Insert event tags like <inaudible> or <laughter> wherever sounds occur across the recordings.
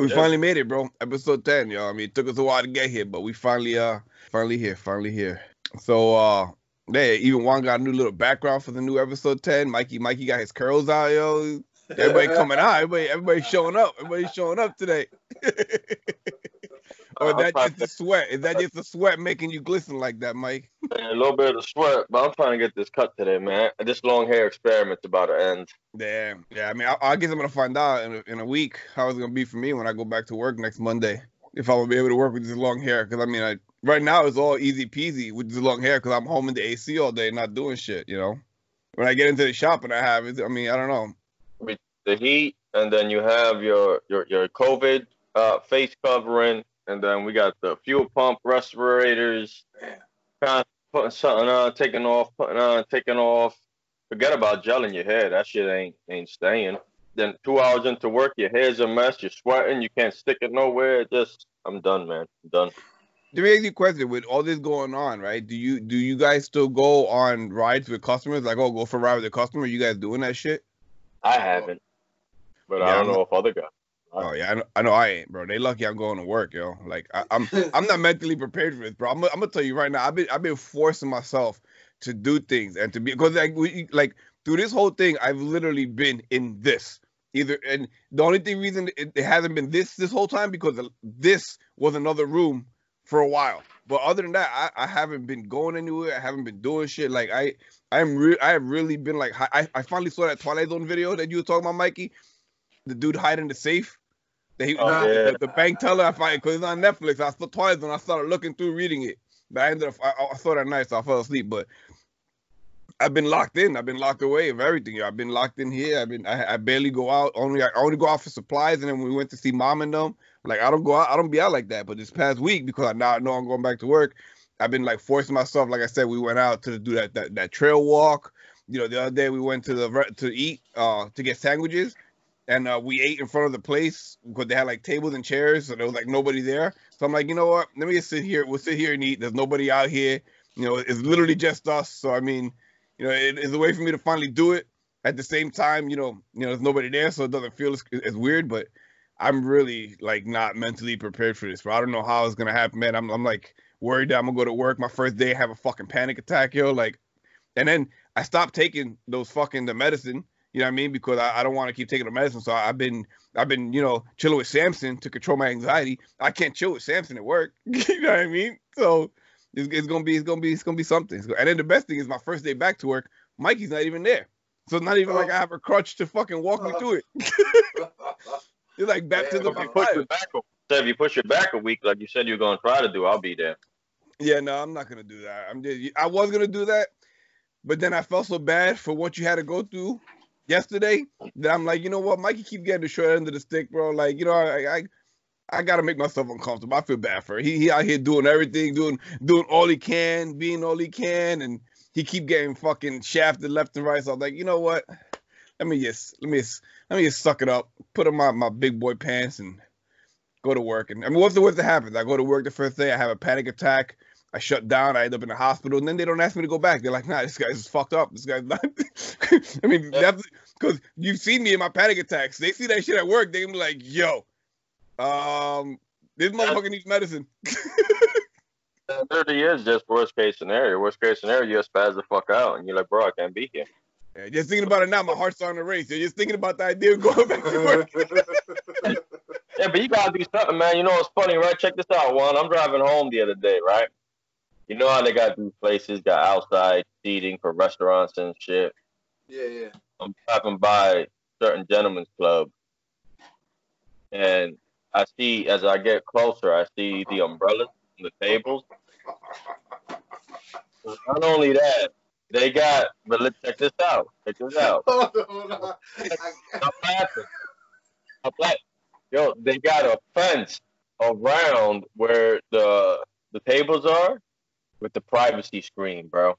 We yeah. finally made it, bro. Episode 10, yo. I mean, it took us a while to get here, but we finally uh finally here, finally here. So uh yeah, even Juan got a new little background for the new episode 10. Mikey Mikey got his curls out, yo. Everybody <laughs> coming out, everybody everybody showing up. Everybody showing up today. <laughs> or that just the sweat? Is that just the sweat making you glisten like that, Mike? <laughs> a little bit of sweat, but I'm trying to get this cut today, man. This long hair experiment's about to end. Yeah, yeah. I mean, I, I guess I'm gonna find out in a, in a week how it's gonna be for me when I go back to work next Monday. If I will be able to work with this long hair, because I mean, I, right now it's all easy peasy with this long hair, because I'm home in the AC all day, not doing shit. You know, when I get into the shop and I have it, I mean, I don't know. The heat, and then you have your your your COVID uh, face covering and then we got the fuel pump respirators, kind of putting something on, taking off, putting on, taking off. Forget about gelling your head. That shit ain't ain't staying. Then two hours into work, your hair's a mess. You're sweating. You can't stick it nowhere. Just, I'm done, man. I'm done. Let me ask you a question. With all this going on, right? Do you do you guys still go on rides with customers? Like, oh, go for a ride with a customer. You guys doing that shit? I haven't, but yeah, I don't know if other guys. Oh yeah, I know, I know I ain't, bro. They lucky I'm going to work, yo. Like I, am I'm, <laughs> I'm not mentally prepared for this, bro. I'm, I'm gonna tell you right now. I've been I've been forcing myself to do things and to be because like we like through this whole thing, I've literally been in this either. And the only thing reason it, it hasn't been this this whole time because this was another room for a while. But other than that, I, I haven't been going anywhere. I haven't been doing shit. Like I I'm re- I have really been like I I finally saw that Twilight Zone video that you were talking about, Mikey. The dude hiding the safe he, oh, yeah. the, the, bank teller, I find because it's on Netflix. I saw twice when I started looking through reading it, but I ended up I, I saw that night, so I fell asleep. But I've been locked in. I've been locked away of everything. I've been locked in here. I've been I, I barely go out. Only I only go out for supplies, and then we went to see mom and them. Like I don't go out. I don't be out like that. But this past week, because I now know I'm going back to work, I've been like forcing myself. Like I said, we went out to do that that, that trail walk. You know, the other day we went to the to eat uh to get sandwiches and uh, we ate in front of the place because they had like tables and chairs, so there was like nobody there. So I'm like, you know what? Let me just sit here. We'll sit here and eat. There's nobody out here. You know, it's literally just us. So I mean, you know, it is a way for me to finally do it. At the same time, you know, you know, there's nobody there, so it doesn't feel as, as weird. But I'm really like not mentally prepared for this. But I don't know how it's gonna happen, man. I'm, I'm like worried that I'm gonna go to work my first day, have a fucking panic attack, yo. Like, and then I stopped taking those fucking the medicine you know what I mean? Because I, I don't want to keep taking the medicine. So I've been I've been, you know, chilling with Samson to control my anxiety. I can't chill with Samson at work. <laughs> you know what I mean? So it's, it's, gonna be it's gonna be it's gonna be something. And then the best thing is my first day back to work, Mikey's not even there. So it's not even oh. like I have a crutch to fucking walk me through it. <laughs> it's like baptism. Yeah, you push your back if you push your back a week, like you said you're gonna try to do, I'll be there. Yeah, no, I'm not gonna do that. I'm just I was gonna do that, but then I felt so bad for what you had to go through yesterday that I'm like, you know what, Mikey keep getting the short end of the stick, bro. Like, you know, I, I I gotta make myself uncomfortable. I feel bad for her. He he out here doing everything, doing doing all he can, being all he can, and he keep getting fucking shafted left and right. So I'm like, you know what? Let me just let me just let me just suck it up, put on my, my big boy pants and go to work. And I mean, what's the worst that happens? I go to work the first day, I have a panic attack. I shut down. I end up in the hospital, and then they don't ask me to go back. They're like, "Nah, this guy's fucked up. This guy's not." <laughs> I mean, that's because you've seen me in my panic attacks. They see that shit at work. They be like, "Yo, um, this motherfucker needs medicine." <laughs> Thirty is just worst case scenario. Worst case scenario, you just spaz the fuck out, and you're like, "Bro, I can't be here." Yeah, just thinking about it now, my heart's starting to race. You're just thinking about the idea of going back to work. <laughs> yeah, but you gotta do something, man. You know what's funny, right? Check this out, one. I'm driving home the other day, right? You know how they got these places, got outside seating for restaurants and shit. Yeah, yeah. I'm driving by certain gentlemen's club, and I see as I get closer, I see the umbrellas on the tables. Not only that, they got. But let's check this out. Check this <laughs> out. Hold on, hold on. I'm laughing. I'm laughing. Yo, they got a fence around where the the tables are, with the privacy screen, bro.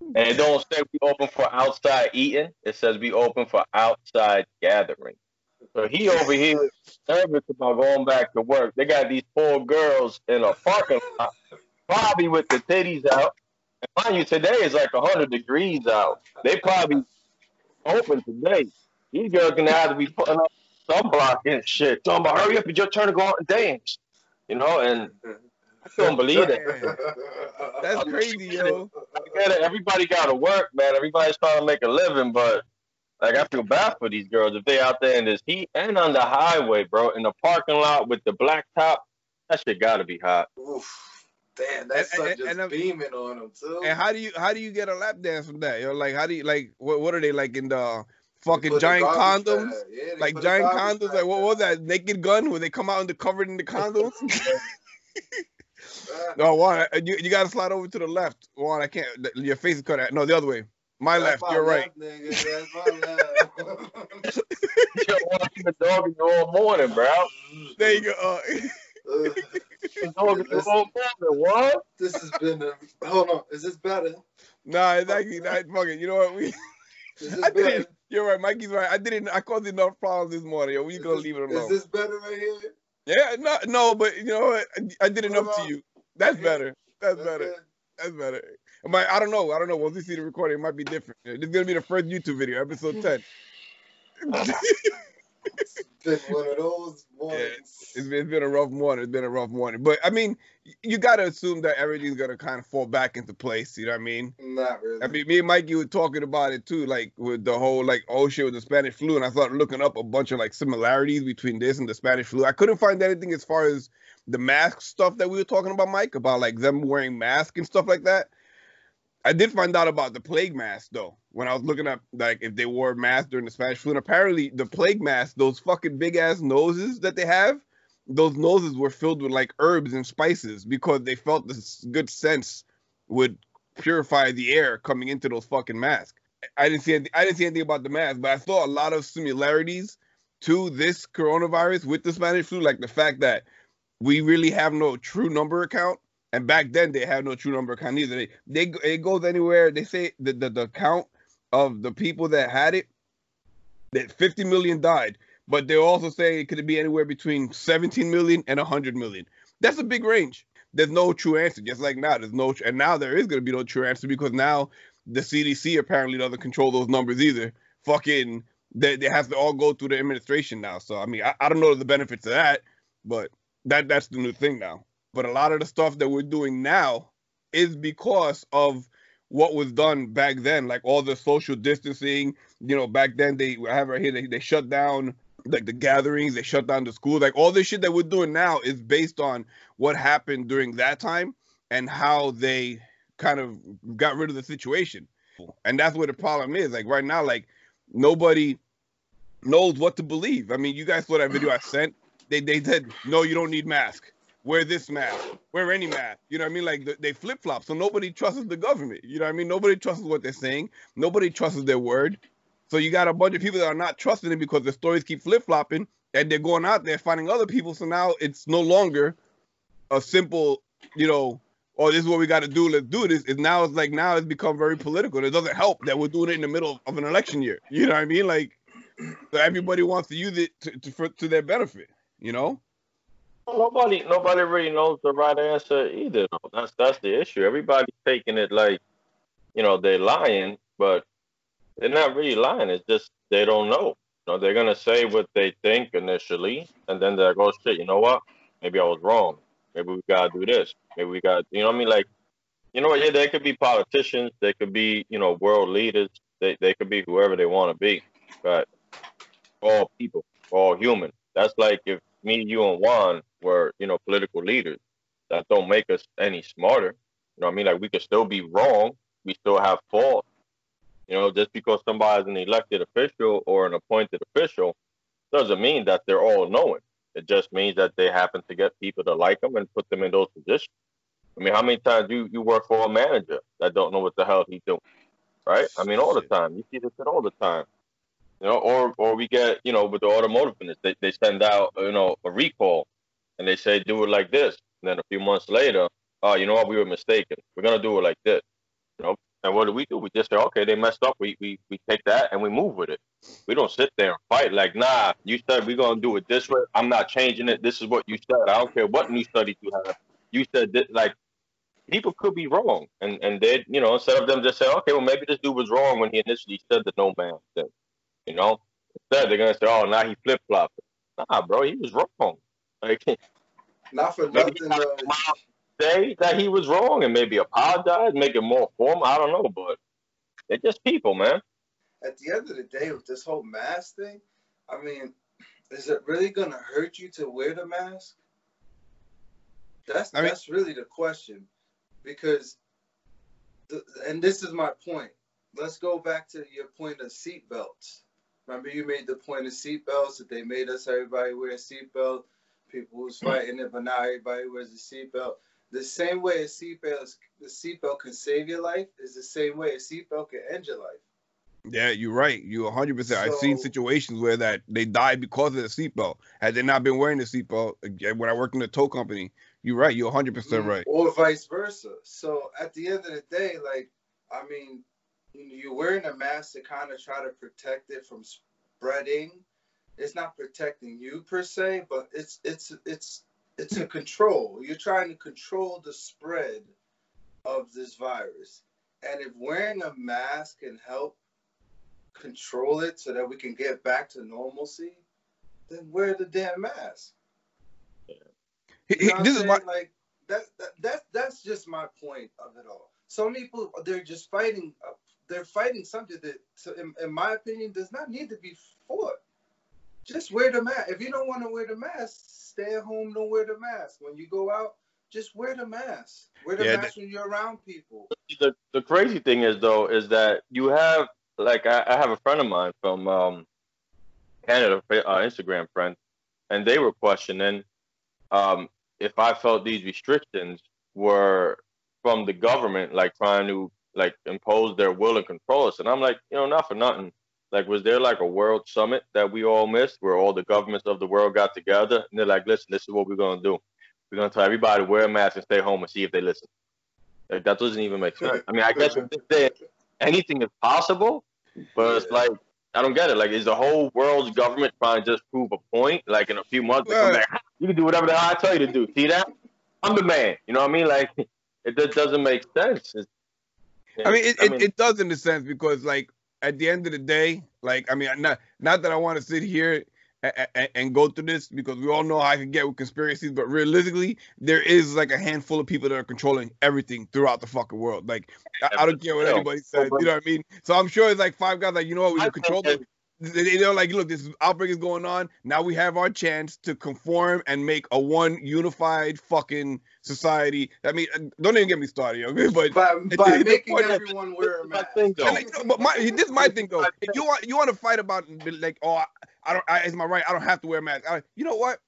And it don't say we open for outside eating. It says we open for outside gathering. So he over here nervous about going back to work. They got these poor girls in a parking lot, probably with the titties out. And mind you, today is like hundred degrees out. They probably open today. These girls gonna have to be putting up sunblock and shit. Talking about hurry up, it's your turn to go out and dance. You know, and don't believe it. That's crazy, yo. I. Everybody got to work, man. Everybody's trying to make a living, but like I feel bad for these girls if they out there in this heat and on the highway, bro, in the parking lot with the black top. That shit got to be hot. Oof. Damn, that's and, just and, beaming on them too. And how do you how do you get a lap dance from that? You're like, how do you like what what are they like in the fucking giant condoms? Yeah, like giant condoms. Like what was that naked gun where they come out and they're covered in the <laughs> condoms? <laughs> no, Juan, you, you gotta slide over to the left. Juan, I can't. Your face is cut out. No, the other way. My that's left. My you're left, right. Nigga. That's my left. <laughs> <laughs> You're watching the dog in all morning, bro. There you go. Uh, <laughs> dog in all morning. What? This has been. A, hold on. Is this better? Nah, it's actually not fucking. You know what? We. I didn't. You're right. Mikey's right. I didn't. I caused enough problems this morning. Yo, we gonna leave it alone. Is this better right here? Yeah, no, no, but you know what? I, I did enough to you. That's better. That's better. That's better. Might, I don't know. I don't know. Once we see the recording, it might be different. This is gonna be the first YouTube video, episode ten. <laughs> <laughs> it's been one of those mornings. Yeah, it's been, it's been a rough morning. It's been a rough morning. But I mean, you gotta assume that everything's gonna kind of fall back into place. You know what I mean? Not really. I mean, me and Mikey were talking about it too, like with the whole like oh shit with the Spanish flu, and I started looking up a bunch of like similarities between this and the Spanish flu. I couldn't find anything as far as the mask stuff that we were talking about, Mike, about like them wearing masks and stuff like that. I did find out about the plague mask though when I was looking up like if they wore masks during the Spanish flu. And apparently the plague mask, those fucking big ass noses that they have, those noses were filled with like herbs and spices because they felt this good sense would purify the air coming into those fucking masks. I didn't see anything, I didn't see anything about the mask, but I saw a lot of similarities to this coronavirus with the Spanish flu, like the fact that we really have no true number account and back then they had no true number count either. They, they it goes anywhere. They say the, the the count of the people that had it, that 50 million died, but they also say it could be anywhere between 17 million and 100 million. That's a big range. There's no true answer. Just like now, there's no and now there is going to be no true answer because now the CDC apparently doesn't control those numbers either. Fucking they, they have to all go through the administration now. So I mean, I, I don't know the benefits of that, but that that's the new thing now. But a lot of the stuff that we're doing now is because of what was done back then, like all the social distancing. You know, back then they have right here they, they shut down like the gatherings, they shut down the schools. Like all this shit that we're doing now is based on what happened during that time and how they kind of got rid of the situation. And that's where the problem is. Like right now, like nobody knows what to believe. I mean, you guys saw that video I sent. They they said no, you don't need mask wear this mask, wear any mask. You know what I mean? Like they flip flop. So nobody trusts the government. You know what I mean? Nobody trusts what they're saying. Nobody trusts their word. So you got a bunch of people that are not trusting it because the stories keep flip flopping and they're going out there finding other people. So now it's no longer a simple, you know, oh, this is what we got to do. Let's do this. Is now it's like now it's become very political. It doesn't help that we're doing it in the middle of an election year. <laughs> You know what I mean? Like so everybody wants to use it to, to, for, to their benefit. You know. Nobody, nobody really knows the right answer either. That's that's the issue. Everybody's taking it like, you know, they're lying, but they're not really lying. It's just they don't know. You know, they're gonna say what they think initially, and then they'll go, "Shit, you know what? Maybe I was wrong. Maybe we gotta do this. Maybe we got, you know, what I mean, like, you know, what? yeah, they could be politicians, they could be, you know, world leaders, they they could be whoever they want to be, but all people, all human. That's like if me, you, and Juan were, you know, political leaders. That don't make us any smarter. You know I mean? Like we could still be wrong. We still have faults. You know, just because somebody's an elected official or an appointed official doesn't mean that they're all knowing. It just means that they happen to get people to like them and put them in those positions. I mean, how many times you you work for a manager that don't know what the hell he's doing, right? I mean, all the time. You see this shit all the time you know, or or we get, you know, with the automotive industry, they, they send out, you know, a recall, and they say do it like this, and then a few months later, oh, you know what, we were mistaken. We're gonna do it like this, you know. And what do we do? We just say, okay, they messed up. We we we take that and we move with it. We don't sit there and fight like, nah, you said we're gonna do it this way. I'm not changing it. This is what you said. I don't care what new studies you have. You said this, like people could be wrong, and and they, you know, instead of them just say, okay, well maybe this dude was wrong when he initially said the no man thing. You know, Instead, they're gonna say, "Oh, now he flip flopped." Nah, bro, he was wrong. Like, <laughs> not for nothing. Say uh, that he was wrong and maybe apologize, make it more formal. I don't know, but they're just people, man. At the end of the day, with this whole mask thing, I mean, is it really gonna hurt you to wear the mask? That's I mean, that's really the question, because, the, and this is my point. Let's go back to your point of seatbelts. Remember, you made the point of seatbelts that they made us everybody wear a seatbelt. People was fighting it, but now everybody wears a seatbelt. The same way a seatbelt, the seatbelt can save your life is the same way a seatbelt can end your life. Yeah, you're right. You 100. percent I've seen situations where that they died because of the seatbelt. Had they not been wearing the seatbelt, when I worked in a tow company, you're right. You're 100 percent mm-hmm. right. Or vice versa. So at the end of the day, like I mean, you're wearing a mask to kind of try to protect it from spreading. It's not protecting you per se, but it's it's it's it's a control. You're trying to control the spread of this virus. And if wearing a mask can help control it so that we can get back to normalcy, then wear the damn mask. You know this is my like that, that that that's just my point of it all. Some people they're just fighting uh, they're fighting something that in, in my opinion does not need to be fought. Just wear the mask. If you don't want to wear the mask, stay at home, don't wear the mask. When you go out, just wear the mask. Wear the yeah, mask when you're around people. The the crazy thing is though, is that you have like I, I have a friend of mine from um, Canada, uh, Instagram friend, and they were questioning um, if I felt these restrictions were from the government, like trying to like impose their will and control us. And I'm like, you know, not for nothing. Like, was there like a world summit that we all missed where all the governments of the world got together and they're like, listen, this is what we're gonna do. We're gonna tell everybody to wear a mask and stay home and see if they listen. Like, that doesn't even make sense. I mean, I guess anything is possible, but it's like I don't get it. Like, is the whole world's government trying to just prove a point? Like, in a few months, yeah. like, you can do whatever the hell I tell you to do. See that? I'm the man. You know what I mean? Like, <laughs> it just doesn't make sense. It's, I mean, it, I mean, it, it does in a sense because, like, at the end of the day, like, I mean, not not that I want to sit here and, and, go through this because we all know how I can get with conspiracies, but realistically, there is like a handful of people that are controlling everything throughout the fucking world. Like, I, I don't care what anybody says, you know what I mean? So I'm sure it's like five guys like, you know what, we can control. They're like, look, this outbreak is going on. Now we have our chance to conform and make a one unified fucking society. I mean, uh, don't even get me started, okay? <laughs> But by, by <laughs> making everyone wear a mask. Thing, though. Like, but my, this is my thing though. If you want, you want to fight about like, oh, I don't. I, it's my right. I don't have to wear a mask. I, you know what?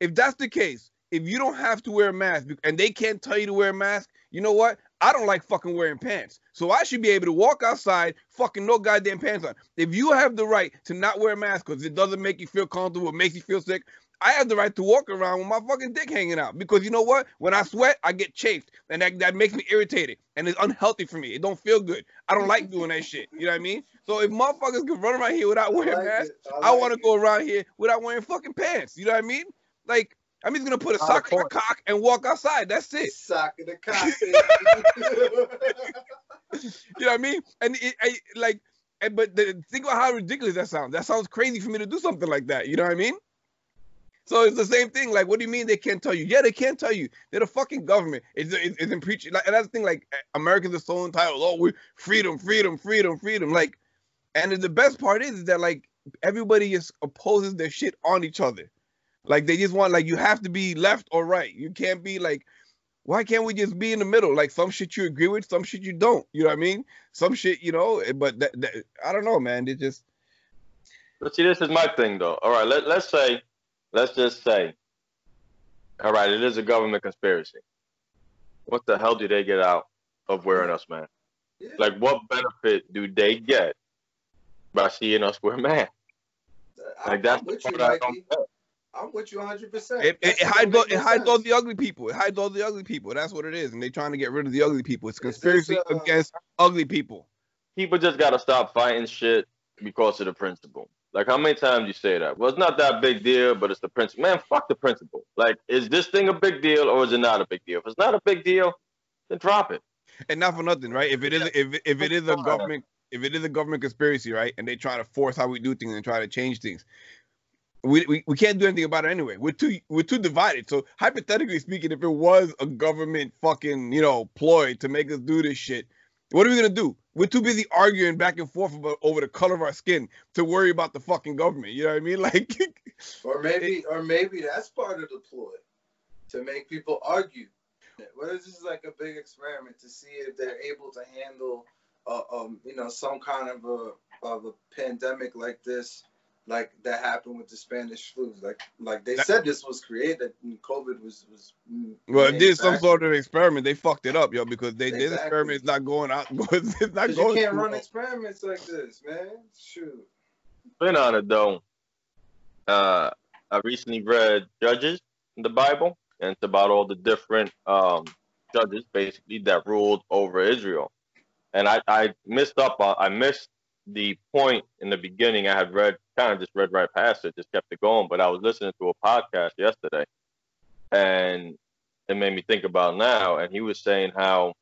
If that's the case, if you don't have to wear a mask and they can't tell you to wear a mask, you know what? I don't like fucking wearing pants. So I should be able to walk outside, fucking no goddamn pants on. If you have the right to not wear a mask because it doesn't make you feel comfortable, it makes you feel sick, I have the right to walk around with my fucking dick hanging out because you know what? When I sweat, I get chafed, and that, that makes me irritated, and it's unhealthy for me. It don't feel good. I don't like doing that shit. You know what I mean? So if motherfuckers can run around here without wearing like masks, I, like I want to go around here without wearing fucking pants. You know what I mean? Like I'm just gonna put a sock in the cock and walk outside. That's it. Sock in the cock. <laughs> you know what I mean? And it, I, like, and, but the, think about how ridiculous that sounds. That sounds crazy for me to do something like that. You know what I mean? So it's the same thing. Like, what do you mean they can't tell you? Yeah, they can't tell you. They're the fucking government. It's it's, it's in preaching. Like, and that's the thing. Like, Americans are so entitled. Oh, we freedom, freedom, freedom, freedom. Like, and the best part is, is that like everybody just opposes their shit on each other. Like they just want like you have to be left or right. You can't be like, why can't we just be in the middle? Like some shit you agree with, some shit you don't. You know what I mean? Some shit, you know. Eh, but that, that, I don't know, man. It just. But see, this is my thing, though. All right, let let's say, let's just say, all right, it is a government conspiracy. What the hell do they get out of wearing us, man? Yeah. Like, what benefit do they get by seeing us wear masks? Like that's what I don't get. I'm with you 100. percent It, it, it hides all, it hides all the ugly people. It hides all the ugly people. That's what it is, and they're trying to get rid of the ugly people. It's conspiracy uh, against ugly people. People just gotta stop fighting shit because of the principle. Like how many times you say that? Well, it's not that big deal, but it's the principle. Man, fuck the principle. Like, is this thing a big deal or is it not a big deal? If it's not a big deal, then drop it. And not for nothing, right? If it is, if if it is a government if it is a government conspiracy, right, and they try to force how we do things and try to change things, we, we, we can't do anything about it anyway. We're too we're too divided. So hypothetically speaking, if it was a government fucking you know ploy to make us do this shit, what are we gonna do? We're too busy arguing back and forth about over the color of our skin to worry about the fucking government. You know what I mean? <laughs> Like, or maybe or maybe that's part of the ploy to make people argue. What is this is like a big experiment to see if they're able to handle, uh, um, you know, some kind of a of a pandemic like this like that happened with the Spanish flu. Like like they that, said this was created and COVID was was Well it did some sort of experiment. They fucked it up, yo, because they exactly. this experiment is not going out <laughs> it's not going You can't run experiments like this, man. Shoot. Been on it though. Uh I recently read Judges in the Bible and it's about all the different um judges basically that ruled over Israel. And I, I missed up on I missed the point in the beginning I had read, kind of just read right past it, just kept it going. But I was listening to a podcast yesterday, and it made me think about now. And he was saying how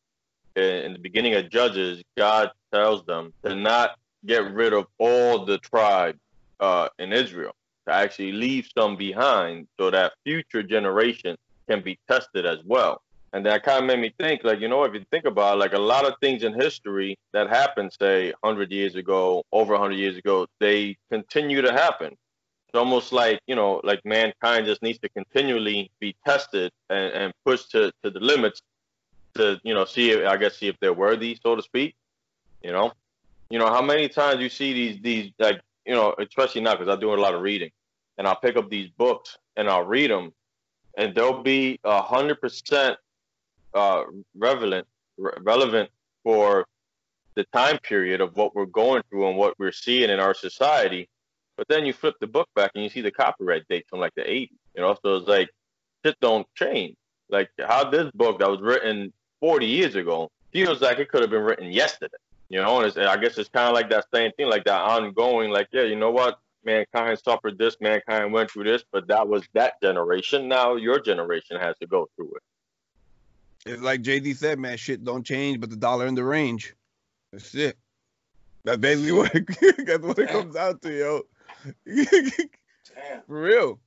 in the beginning of Judges, God tells them to not get rid of all the tribe uh, in Israel, to actually leave some behind so that future generations can be tested as well. And that kind of made me think, like, you know, if you think about it, like a lot of things in history that happened, say, 100 years ago, over 100 years ago, they continue to happen. It's almost like, you know, like mankind just needs to continually be tested and, and pushed to, to the limits to, you know, see, if, I guess, see if they're worthy, so to speak. You know, you know, how many times you see these, these, like, you know, especially now because I do a lot of reading and I'll pick up these books and I'll read them and they'll be a hundred percent uh, relevant relevant for the time period of what we're going through and what we're seeing in our society. But then you flip the book back and you see the copyright date from like the 80s. You know, so it's like shit don't change. Like how this book that was written 40 years ago feels like it could have been written yesterday. You know, and, and I guess it's kind of like that same thing, like that ongoing. Like, yeah, you know what? Mankind suffered this, mankind went through this, but that was that generation. Now your generation has to go through it. It's like JD said, man, shit don't change, but the dollar in the range. That's it. That's basically <laughs> what it, that's what it comes out to, yo. Damn. <laughs> For real.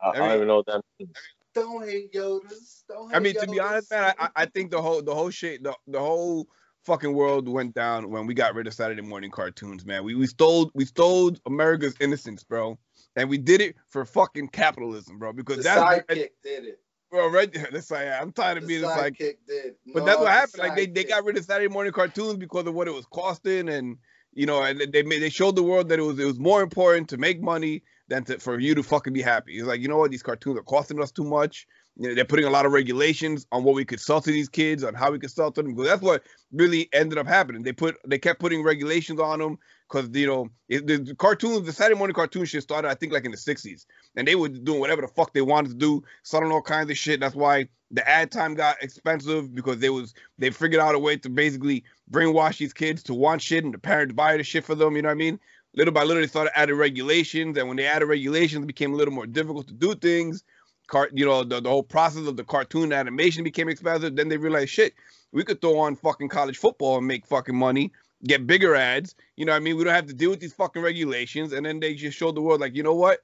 I, I, mean, don't even know what that means. Don't hate Yodas. Don't hate I mean, to be honest, man, I, I think the whole the whole shit the, the whole fucking world went down when we got rid of Saturday morning cartoons, man. We we stole we stole America's innocence, bro. And we did it for fucking capitalism, bro. Because the that's sidekick did it. Bro, right there. That's like I'm tired of being the sidekick. Did. But that's what happened. Like they, they got rid of Saturday morning cartoons because of what it was costing, and you know, and they made they showed the world that it was it was more important to make money than to, for you to fucking be happy. It's like you know what, these cartoons are costing us too much. You know, they're putting a lot of regulations on what we could sell to these kids, on how we could sell to them. Because that's what really ended up happening. They put they kept putting regulations on them because you know it, the, cartoons, the Saturday morning cartoon shit started I think like in the '60s, and they were doing whatever the fuck they wanted to do, selling all kinds of shit. That's why the ad time got expensive because they was they figured out a way to basically brainwash these kids to want shit, and the parents buy the shit for them. You know what I mean? Little by little, they started adding regulations, and when they added regulations, it became a little more difficult to do things. Cart, you know, the, the whole process of the cartoon animation became expensive. Then they realized, shit, we could throw on fucking college football and make fucking money get bigger ads. You know what I mean? We don't have to deal with these fucking regulations. And then they just showed the world, like, you know what?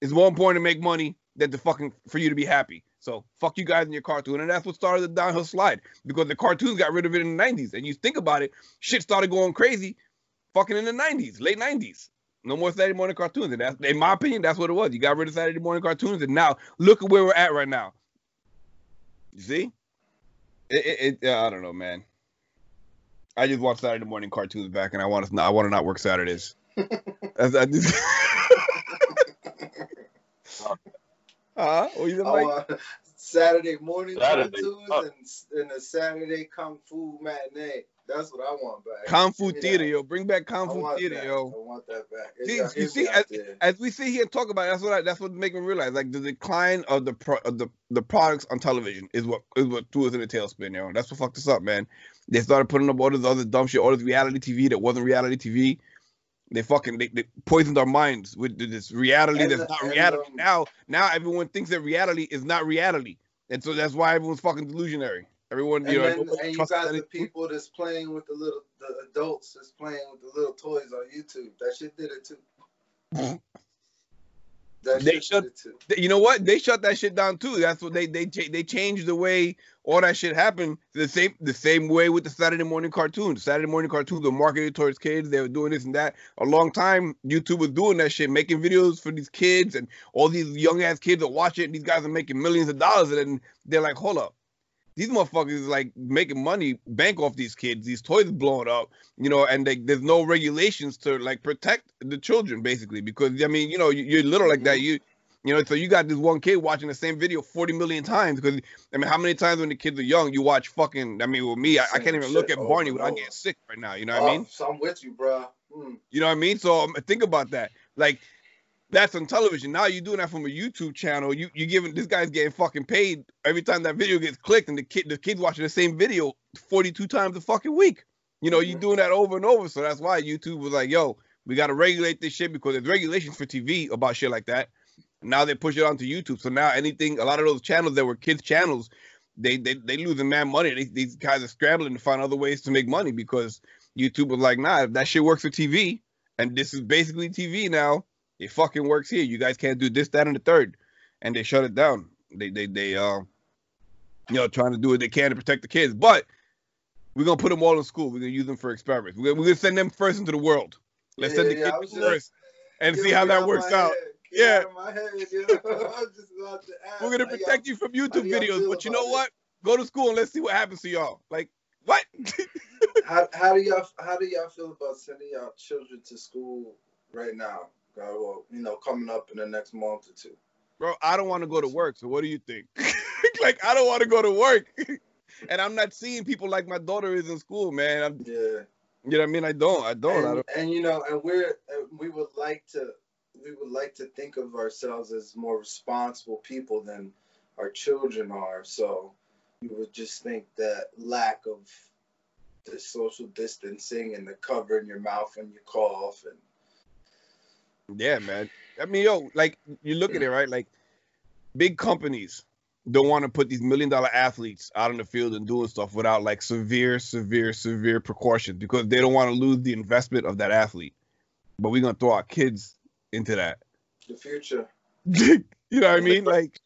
It's more important to make money than to fucking for you to be happy. So fuck you guys in your cartoon. And that's what started the downhill slide because the cartoons got rid of it in the 90s. And you think about it, shit started going crazy fucking in the 90s, late 90s. No more Saturday morning cartoons. And that's, in my opinion, that's what it was. You got rid of Saturday morning cartoons. And now look at where we're at right now. You see? It, it, it uh, I don't know, man. I just want Saturday morning cartoons back, and I want to. I want to not work Saturdays. <laughs> I just... <laughs> huh? What you like? Saturday morning Saturday. cartoons and, and a Saturday kung fu matinee. That's what I want back. Kung Fu Theater, yo. Bring back Kung Fu Theater, that. yo. I want that back. See, you see, as, as, we sit here and talk about it, that's what I, that's what make me realize. Like the decline of the pro, of the the products on television is what is what threw us in the tailspin, yo. That's what fucked us up, man. They started putting up all this other dumb shit, all this reality TV that wasn't reality TV. They fucking they, they poisoned our minds with this reality and that's the, not reality. Um, now now everyone thinks that reality is not reality, and so that's why everyone's fucking delusionary. Everyone, and you know, then, and you got the people that's playing with the little the adults that's playing with the little toys on YouTube. That shit did it too. <laughs> That They shut- did it too. Th- You know what? They shut that shit down too. That's what they they they changed the way all that shit happened. The same the same way with the Saturday morning cartoons. Saturday morning cartoons were marketed towards kids. They were doing this and that. A long time, YouTube was doing that shit, making videos for these kids and all these young ass kids that watch it. These guys are making millions of dollars, and then they're like, hold up. These motherfuckers is like making money, bank off these kids. These toys blowing up, you know, and they, there's no regulations to like protect the children, basically. Because I mean, you know, you, you're little like that. You you know, so you got this one kid watching the same video 40 million times because I mean, how many times when the kids are young you watch fucking? I mean, with me, I, I can't even look at Barney without getting sick right now. You know what I mean? Oh, so I'm with you, bro. Mm. You know what I mean? So um, think about that. Like that's on television. Now you're doing that from a YouTube channel. You you giving this guy's getting fucking paid every time that video gets clicked, and the kid the kid's watching the same video 42 times a fucking week. You know, you're Mhm. doing that over and over. So that's why YouTube was like, yo, we got to regulate this shit because there's regulations for TV about shit like that. Now they push it onto YouTube. So now anything, a lot of those channels that were kids channels, they they they losing mad money. They, these guys are scrambling to find other ways to make money because YouTube was like, nah, if that shit works for TV, and this is basically TV now. It fucking works here. You guys can't do this, that, and the third, and they shut it down. They they they uh, you know, trying to do what they can to protect the kids, but we're gonna put them all in school. We're gonna use them for experiments. We're gonna, we're gonna send them first into the world. Let's Yeah, send the yeah, kids just- first and see how that works out. Yeah. out my head, you know? <laughs> I'm just about to ask, We're gonna protect you from YouTube videos, feel but you know it? what? Go to school and let's see what happens to y'all. Like what? How, <laughs> how do y'all how do y'all feel about sending y'all children to school right now? Well, you know, coming up in the next month or two. Bro, I don't want to go to work. So what do you think? <laughs> like I don't want to go to work. <laughs> and I'm not seeing people like my daughter is in school, man. I'm, Yeah. you know what I mean? I don't. I don't. I and, don't. and you know, and we're we would like to we would like to think of ourselves as more responsible people than our children are. So you would just think that lack of the social distancing and the covering your mouth when you cough and Yeah, man. I mean, yo, like you look at it, right? Like big companies don't want to put these million dollar athletes out in the field and doing stuff without like severe, severe, severe precautions because they don't want to lose the investment of that athlete. But we're gonna throw our kids into that. the future. <laughs> you know what I mean? Like,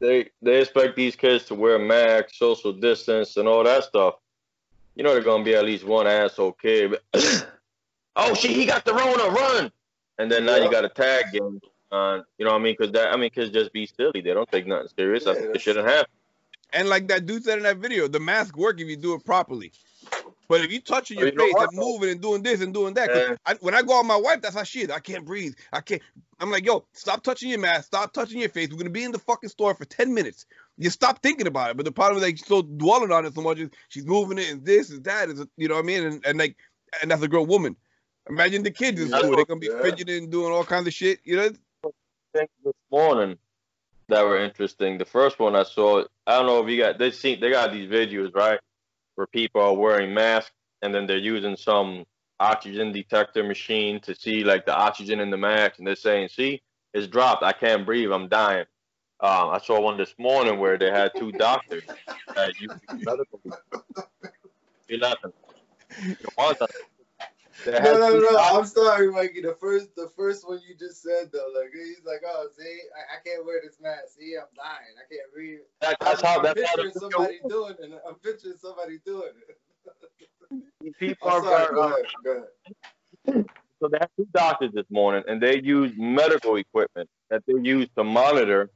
They they expect these kids to wear masks, social distance, and all that stuff. You know, they're gonna be at least one asshole kid. <laughs> oh shit, he got the Rona, run! And then now Yeah. you got a tag game. Uh, you know what I mean? Because that I mean, kids just be silly. They don't take nothing serious. Yeah, I think it shouldn't happen. and like that dude said in that video, the mask work if you do it properly. But if you touching your You face and moving and doing this and doing that, Yeah. I, when I go on my wife, that's how she is. I can't breathe. I can't. I'm like, yo, stop touching your mask. Stop touching your face. We're gonna be in the fucking store for ten minutes. You stop thinking about it. But the problem is like she's so dwelling on it so much. Is she's moving it and this and that is you know what I mean? And, and like and that's a grown woman. Imagine the kids in school. They're gonna be Yeah. fidgeting and doing all kinds of shit. You know? things this morning that were interesting. The first one I saw, I don't know if you got they see they got these videos right where people are wearing masks and then they're using some oxygen detector machine to see like the oxygen in the mask and they're saying, "See, it's dropped. I can't breathe. I'm dying." Um, I saw one this morning where they had two doctors that used medical. Be laughing. The ones that- they had No, no, no. I'm sorry, Mikey. The first, the first one you just said though, like he's like, oh, see, I, I can't wear this mask. See, I'm dying. I can't breathe. that- I'm, that's how I'm that's how picturing the somebody doing it. I'm picturing somebody doing it. <laughs> people I'm are sorry. Go uh, ahead. Go ahead. So they had two doctors this morning, and they use medical equipment that they use to monitor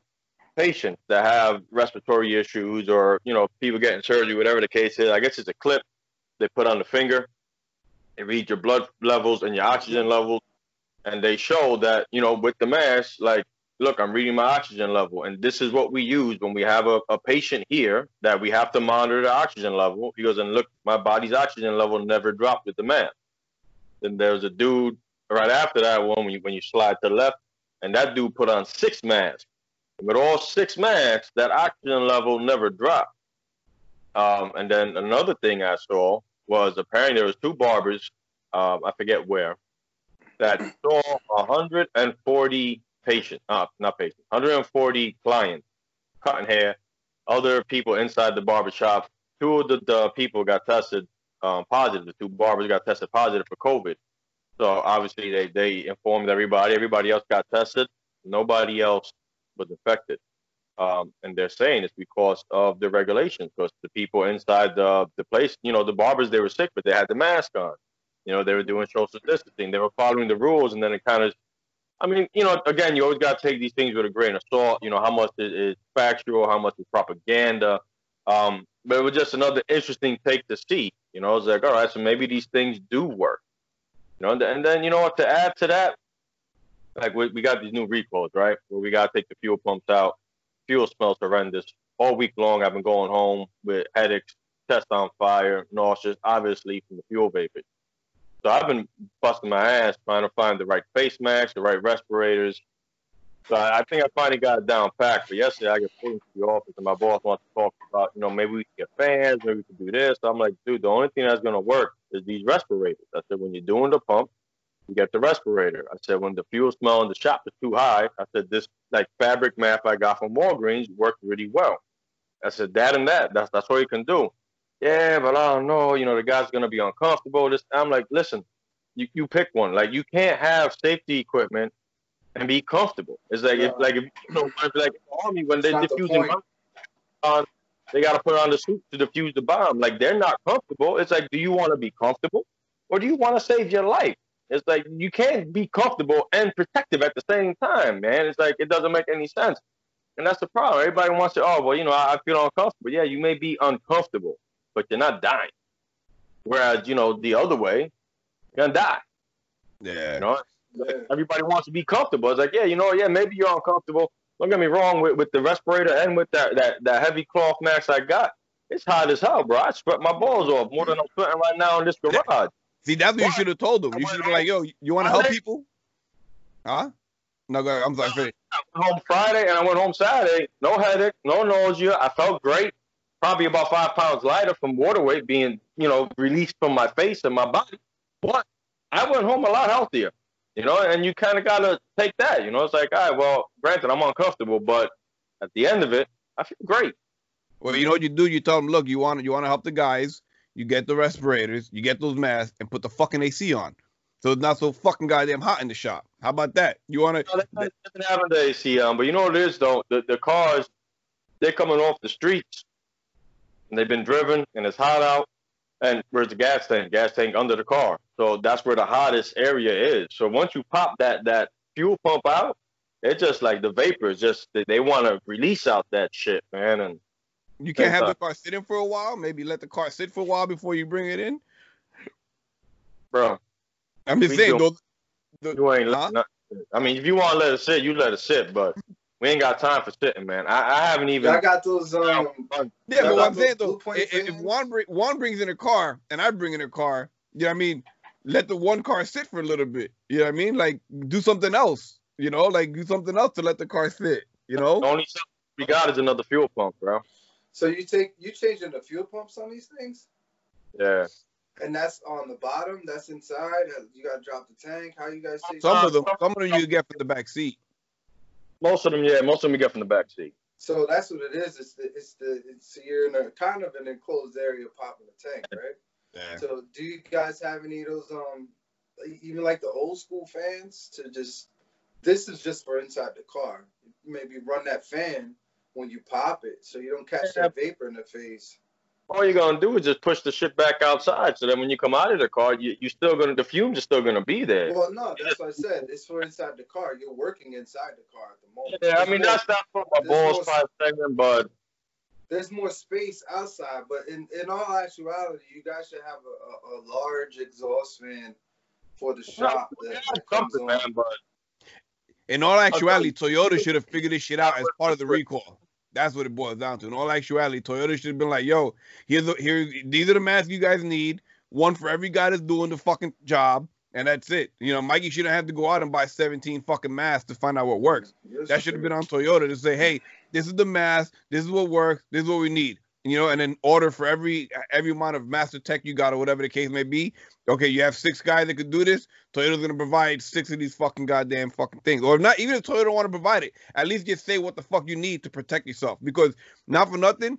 patients that have respiratory issues or you know people getting surgery, whatever the case is. I guess it's a clip they put on the finger. It read your blood levels and your oxygen levels, and they show that you know with the mask, like, look, I'm reading my oxygen level, and this is what we use when we have a, a patient here that we have to monitor the oxygen level. He goes and look, my body's oxygen level never dropped with the mask. Then there's a dude right after that one when you when you slide to the left, and that dude put on six masks. With all six masks, that oxygen level never dropped. Um, and then another thing I saw was apparently there was two barbers, um, I forget where, that <clears throat> saw 140 patients, uh, not patients, 140 clients cutting hair, other people inside the barbershop. Two of the, the people got tested um, positive. The two barbers got tested positive for COVID. So obviously they, they informed everybody. Everybody else got tested. Nobody else was infected. Um, and they're saying it's because of the regulations, because the people inside the, the place, you know, the barbers, they were sick, but they had the mask on. You know, they were doing social distancing. They were following the rules. And then it kind of, I mean, you know, again, you always got to take these things with a grain of salt. You know, how much is factual, how much is propaganda. Um, but it was just another interesting take to see. You know, it's like, all right, so maybe these things do work. You know, and, and then, you know, what, to add to that, like we, we got these new recalls, right? Where we got to take the fuel pumps out fuel smells horrendous. All week long, I've been going home with headaches, chest on fire, nauseous, obviously from the fuel vapors. So I've been busting my ass trying to find the right face masks, the right respirators. So I think I finally got it down packed. But yesterday I get pulled into the office and my boss wants to talk about, you know, maybe we can get fans, maybe we can do this. So I'm like, dude, the only thing that's gonna work is these respirators. I said, when you're doing the pump, you get the respirator. I said, when the fuel smell in the shop is too high, I said, this like fabric map I got from Walgreens worked really well. I said, that and that, that's, that's all you can do. Yeah, but I don't know, you know, the guy's going to be uncomfortable. This, I'm like, listen, you, you pick one. Like, you can't have safety equipment and be comfortable. It's like, yeah. if, like, if, you know, like army, when they're defusing on, they got to um, put on the suit to defuse the bomb. Like, they're not comfortable. It's like, do you want to be comfortable or do you want to save your life? It's like you can't be comfortable and protective at the same time, man. It's like it doesn't make any sense. And that's the problem. Everybody wants to, oh, well, you know, I, I feel uncomfortable. Yeah, you may be uncomfortable, but you're not dying. Whereas, you know, the other way, you're gonna die. Yeah. You know, everybody wants to be comfortable. It's like, yeah, you know, yeah, maybe you're uncomfortable. Don't get me wrong with, with the respirator and with that, that that heavy cloth mask I got. It's hot as hell, bro. I sweat my balls off more than I'm sweating right now in this garage. See, that's what, should have told them. You should have been like, "Yo, you want to help people?" Huh? No. I'm sorry. Finish. I went home Friday and I went home Saturday. No headache, no nausea. I felt great. Probably about five pounds lighter from water weight being, you know, released from my face and my body. But I went home a lot healthier, you know. And you kind of gotta take that, you know. It's like, all right, well, granted, I'm uncomfortable, but at the end of it, I feel great. Well, you know what you do? You tell them, look, you want you want to help the guys you get the respirators, you get those masks, and put the fucking AC on. So it's not so fucking goddamn hot in the shop. How about that? You want to? No, they doesn't AC on, but you know what it is though. The the cars, they're coming off the streets, and they've been driven, and it's hot out. And where's the gas tank? Gas tank under the car. So that's where the hottest area is. So once you pop that that fuel pump out, it's just like the vapors. Just they, they want to release out that shit, man. And you can't have the car sitting for a while. Maybe let the car sit for a while before you bring it in. Bro, I'm just saying. Those, the, you ain't. Huh? Not, I mean, if you want to let it sit, you let it sit. But we ain't got time for sitting, man. I, I haven't even. I got those. Um, yeah, but what I'm saying though, if, if one bring, one brings in a car and I bring in a car, you know what I mean? Let the one car sit for a little bit. You know what I mean? Like do something else. You know, like do something else to let the car sit. You know. The only stuff we got is another fuel pump, bro. So you take you changing the fuel pumps on these things? Yeah. And that's on the bottom. That's inside. You got to drop the tank. How you guys? See? Some of them, some of them you get from the back seat. Most of them, yeah. Most of them you get from the back seat. So that's what it is. It's the it's the it's you're in a kind of an enclosed area popping the tank, right? Yeah. So do you guys have any of those um even like the old school fans to just this is just for inside the car. Maybe run that fan when you pop it, so you don't catch that vapor in the face. All you're gonna do is just push the shit back outside, so then when you come out of the car, you you still gonna the fumes are still gonna be there. Well, no, that's what I said. It's for inside the car. You're working inside the car at the moment. Yeah, I mean more, that's not for my balls five second, but there's more space outside. But in in all actuality, you guys should have a, a, a large exhaust fan for the shop. No, that comes man, but in all actuality, Toyota should have figured this shit out as part of the recall. That's what it boils down to. In all actuality, Toyota should have been like, "Yo, here's the, here. These are the masks you guys need. One for every guy that's doing the fucking job, and that's it. You know, Mikey shouldn't have to go out and buy 17 fucking masks to find out what works. Yes, that should have been on Toyota to say, "Hey, this is the mask. This is what works. This is what we need. You know, and in order for every every amount of master tech you got or whatever the case may be. Okay, you have six guys that could do this. Toyota's gonna provide six of these fucking goddamn fucking things, or if not, even if Toyota don't want to provide it, at least just say what the fuck you need to protect yourself. Because not for nothing,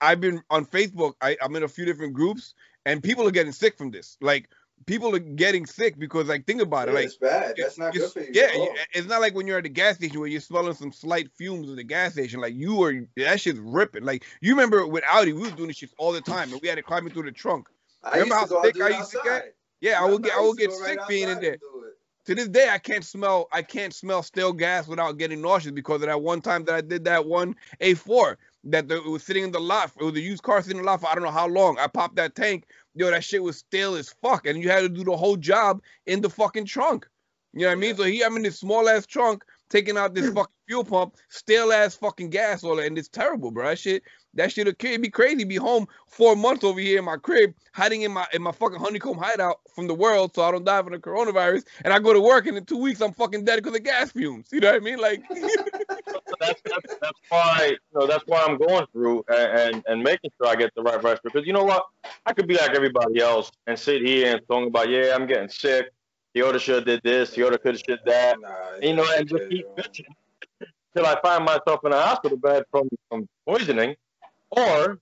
I've been on Facebook. I, I'm in a few different groups, and people are getting sick from this. Like people are getting sick because like think about it Yeah, like it's bad. That's not good for you. yeah it's not like when you're at the gas station where you're smelling some slight fumes in the gas station like you are that shit's ripping like you remember with audi we was doing this shit all the time and we had to climb through the trunk I remember how sick I used to get? yeah i would get i would get go right sick being in there and do it. to this day i can't smell i can't smell stale gas without getting nauseous because of that one time that i did that one a4 that the, it was sitting in the lot it was a used car sitting in the lot for i don't know how long. I popped that tank. Yo that shit was stale as fuck. And you had to do the whole job in the fucking trunk. You know what I mean? So he, I'm in this small ass trunk taking out this <laughs> fucking fuel pump, stale ass fucking gas oil, and it's terrible, bro. That shit, that shit, it'd be crazy. Be home four months over here in my crib, hiding in my in my fucking honeycomb hideout from the world, so I don't die from the coronavirus. And I go to work, and in two weeks I'm fucking dead because of gas fumes. You know what I mean? Like, <laughs> that's, that's that's why you know that's why I'm going through and, and and making sure I get the right rest because you know what I could be like everybody else and sit here and talk about yeah I'm getting sick. Toyota should have did this. Toyota could have should that. Nah, You know, and just keep bitching till I find myself in a hospital bed from from poisoning, or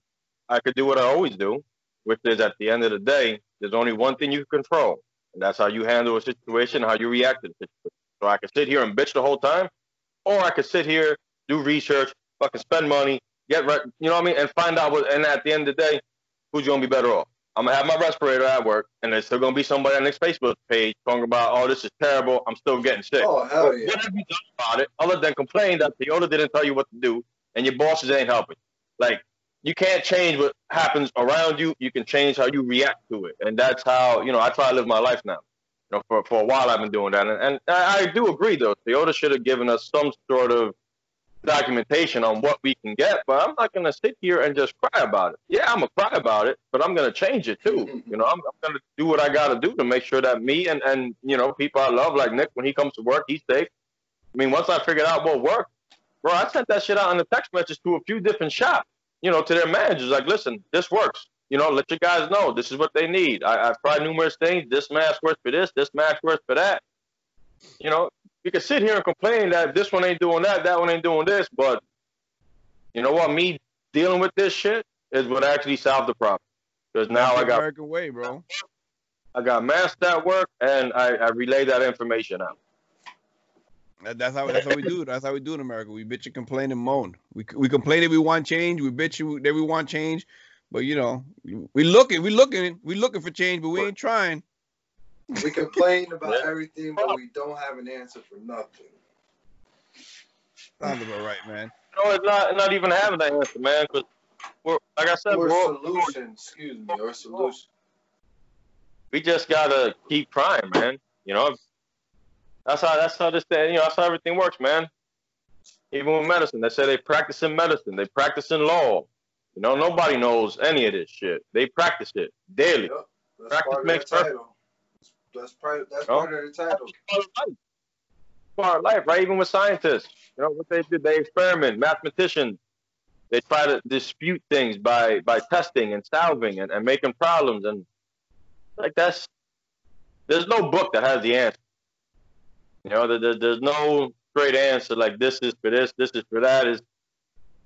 I could do what I always do, which is at the end of the day, there's only one thing you can control, and that's how you handle a situation, how you react to the situation. So I could sit here and bitch the whole time, or I could sit here, do research, fucking spend money, get right, you know what I mean, and find out what. And at the end of the day, who's gonna be better off? I'm gonna have my respirator at work, and there's still gonna be somebody on this Facebook page talking about, oh, this is terrible. I'm still getting sick. Oh hell yeah. What have you done about it other than complain that Toyota didn't tell you what to do and your bosses ain't helping? Like, you can't change what happens around you. You can change how you react to it. And that's how, you know, I try to live my life now. You know, for, for a while I've been doing that. And, and I, I do agree, though. Toyota should have given us some sort of documentation on what we can get, but I'm not going to sit here and just cry about it. Yeah, I'm going to cry about it, but I'm going to change it too. Mm-hmm. You know, I'm, I'm going to do what I got to do to make sure that me and, and, you know, people I love, like Nick, when he comes to work, he's safe. I mean, once I figured out what worked, bro, I sent that shit out in a text message to a few different shops, you know, to their managers, like, listen, this works. You know, let your guys know this is what they need. I, I've tried numerous things. This mask works for this. This mask works for that. You know, you can sit here and complain that this one ain't doing that, that one ain't doing this, but you know what? Me dealing with this shit is what actually solved the problem. Because now I got American way, bro. I got masks that work, and I, I relay that information out. That- That's how that's how we do. it. That's how we do it in America. We bitch and complain and moan. We we complain that we want change. We bitch that we want change, but you know we looking, we looking, we looking for change, but we ain't trying. We complain about Yeah. everything, but we don't have an answer for nothing. Sounds about right, man. No, it's not not even having that answer, man. Because we're like I said, Or we're, all- solution, excuse me, or solution. we just gotta keep trying, man. You know, that's how that's how this thing, you know, that's how everything works, man. Even with medicine, they say they practice in medicine, they practice in law. You know, nobody knows any of this shit. They practice it daily. Yep. Practice makes perfect. title. That's part. That's part of the title. Part of life. Part of life, right? Even with scientists, you know what they do? They experiment. Mathematicians, they try to dispute things by by testing and solving and, and making problems and like that's there's no book that has the answer. You know, there, there- there's no straight answer like this is for this, this is for that. Is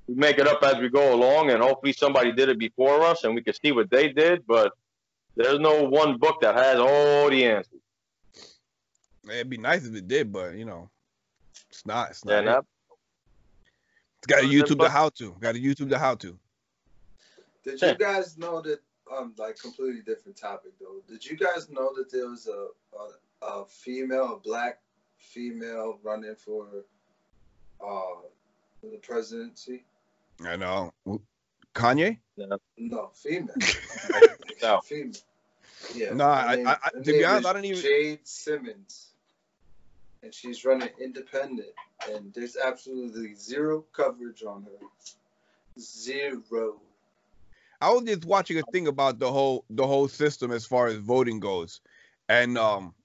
we make it up as we go along, and hopefully somebody did it before us, and we can see what they did. But there's no one book that has all the answers. It'd be nice if it did, but you know, it's not. It's not. Yeah, it. It's got to Uh, YouTube the how to. Got a YouTube the how to. Did you guys know that? Um, like completely different topic though. Did you guys know that there was a a, a female, a black female running for uh the presidency? I know. Kanye? No, female. <laughs> No. Female. Yeah. No, I- name- I- I- to be honest, I don't even- Jade Simmons, and she's running independent, and there's absolutely zero coverage on her. Zero. I was just watching a thing about the whole the whole system as far as voting goes, and um,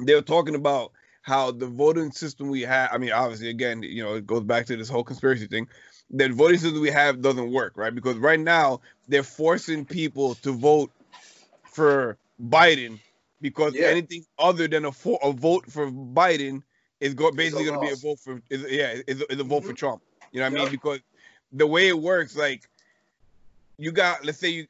they were talking about how the voting system we have. I mean, obviously, again, you know, it goes back to this whole conspiracy thing. The voting system we have doesn't work, right? Because right now they're forcing people to vote for Biden because yeah. anything other than a, for, a vote for Biden is go, basically going to be a vote for is, yeah is, is a vote mm-hmm. for Trump. You know what yep. I mean? Because the way it works, like you got let's say you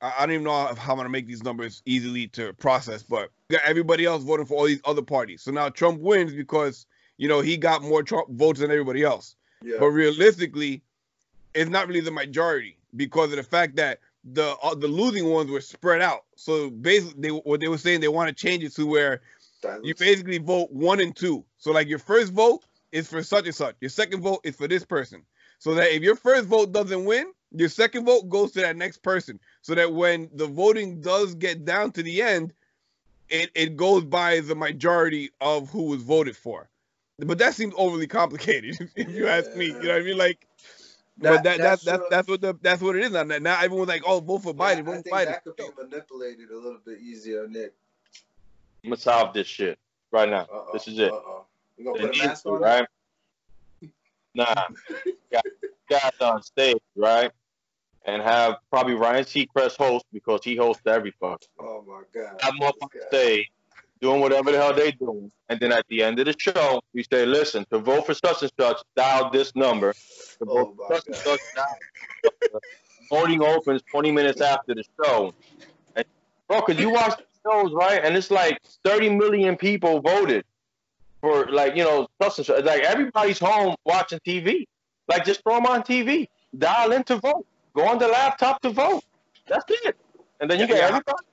I don't even know how I'm gonna make these numbers easily to process, but you got everybody else voting for all these other parties. So now Trump wins because you know he got more Trump votes than everybody else. Yeah. But realistically, it's not really the majority because of the fact that the uh, the losing ones were spread out. So basically, they, what they were saying they want to change it to where you basically vote one and two. So like your first vote is for such and such. Your second vote is for this person. So that if your first vote doesn't win, your second vote goes to that next person. So that when the voting does get down to the end, it, it goes by the majority of who was voted for. But that seems overly complicated, <laughs> if you ask me. You know what I mean? Like that, but that, that's that's that's what the that's what it is now. Now everyone's like, oh, vote for Biden, yeah, vote for Biden. That could be manipulated a little bit easier, Nick. I'm gonna solve this shit right now. Uh-oh, this is it. Uh-oh. You gonna put a mask on, right? Nah, <laughs> got guys on stage, right? And have probably Ryan Seacrest host because he hosts every fuck. Oh my god! I'm up on stage doing whatever the hell they doing, and then at the end of the show, we say, "Listen, to vote for such and such, dial this number." To vote oh for such and such, dial. Voting opens 20 minutes after the show. And, bro, because you watch the shows, right? And it's like 30 million people voted for like you know such and Like everybody's home watching TV. Like just throw them on TV. Dial in to vote. Go on the laptop to vote. That's it. And then you get everybody.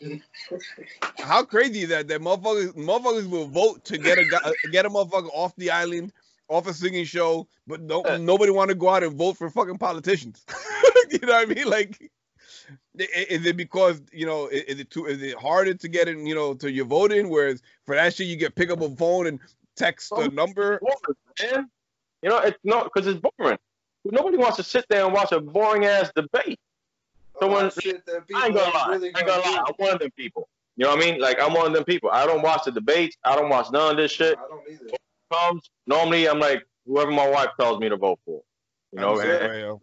<laughs> How crazy is that that motherfuckers motherfuckers will vote to get a <laughs> get a motherfucker off the island, off a singing show, but no, uh. nobody want to go out and vote for fucking politicians. <laughs> you know what I mean? Like is it because you know is it too is it harder to get in you know to your voting whereas for that shit you get pick up a phone and text a number man. you know it's not because it's boring nobody wants to sit there and watch a boring ass debate so when, shit I ain't gonna lie really I ain't gonna lie I'm one of them people you know what I mean like I'm one of them people I don't watch the debates I don't watch none of this shit I don't either comes normally I'm like whoever my wife tells me to vote for you know and,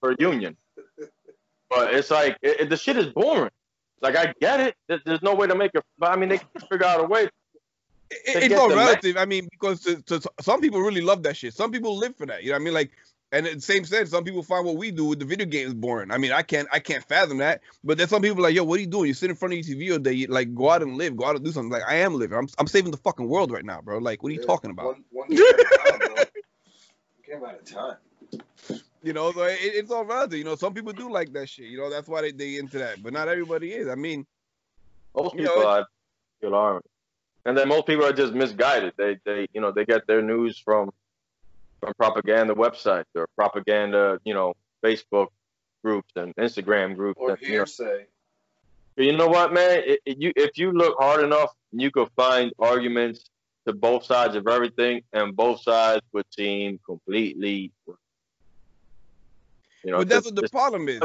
for union <laughs> but it's like it, it, the shit is boring. Like I get it. There's, there's no way to make it. But I mean, they can figure out a way. It, it's all relative. I mean, because to, to, some people really love that shit. Some people live for that. You know what I mean? Like, and in the same sense, some people find what we do with the video games boring. I mean, I can't I can't fathom that. But there's some people like, yo, what are you doing? You sit in front of your TV all day. You, like, go out and live. Go out and do something. Like, I am living. I'm I'm saving the fucking world right now, bro. Like, what are you yeah, talking about? One, one <laughs> came out of time. You know, so it, it's all relative. You know, some people do like that shit. You know, that's why they they into that, but not everybody is. I mean, most people know, are alarmed, and then most people are just misguided. They they you know they get their news from from propaganda websites or propaganda you know Facebook groups and Instagram groups or and, hearsay. You know, you know what, man? It, it, you if you look hard enough, you could find arguments to both sides of everything, and both sides would seem completely you know, but that's what the problem is.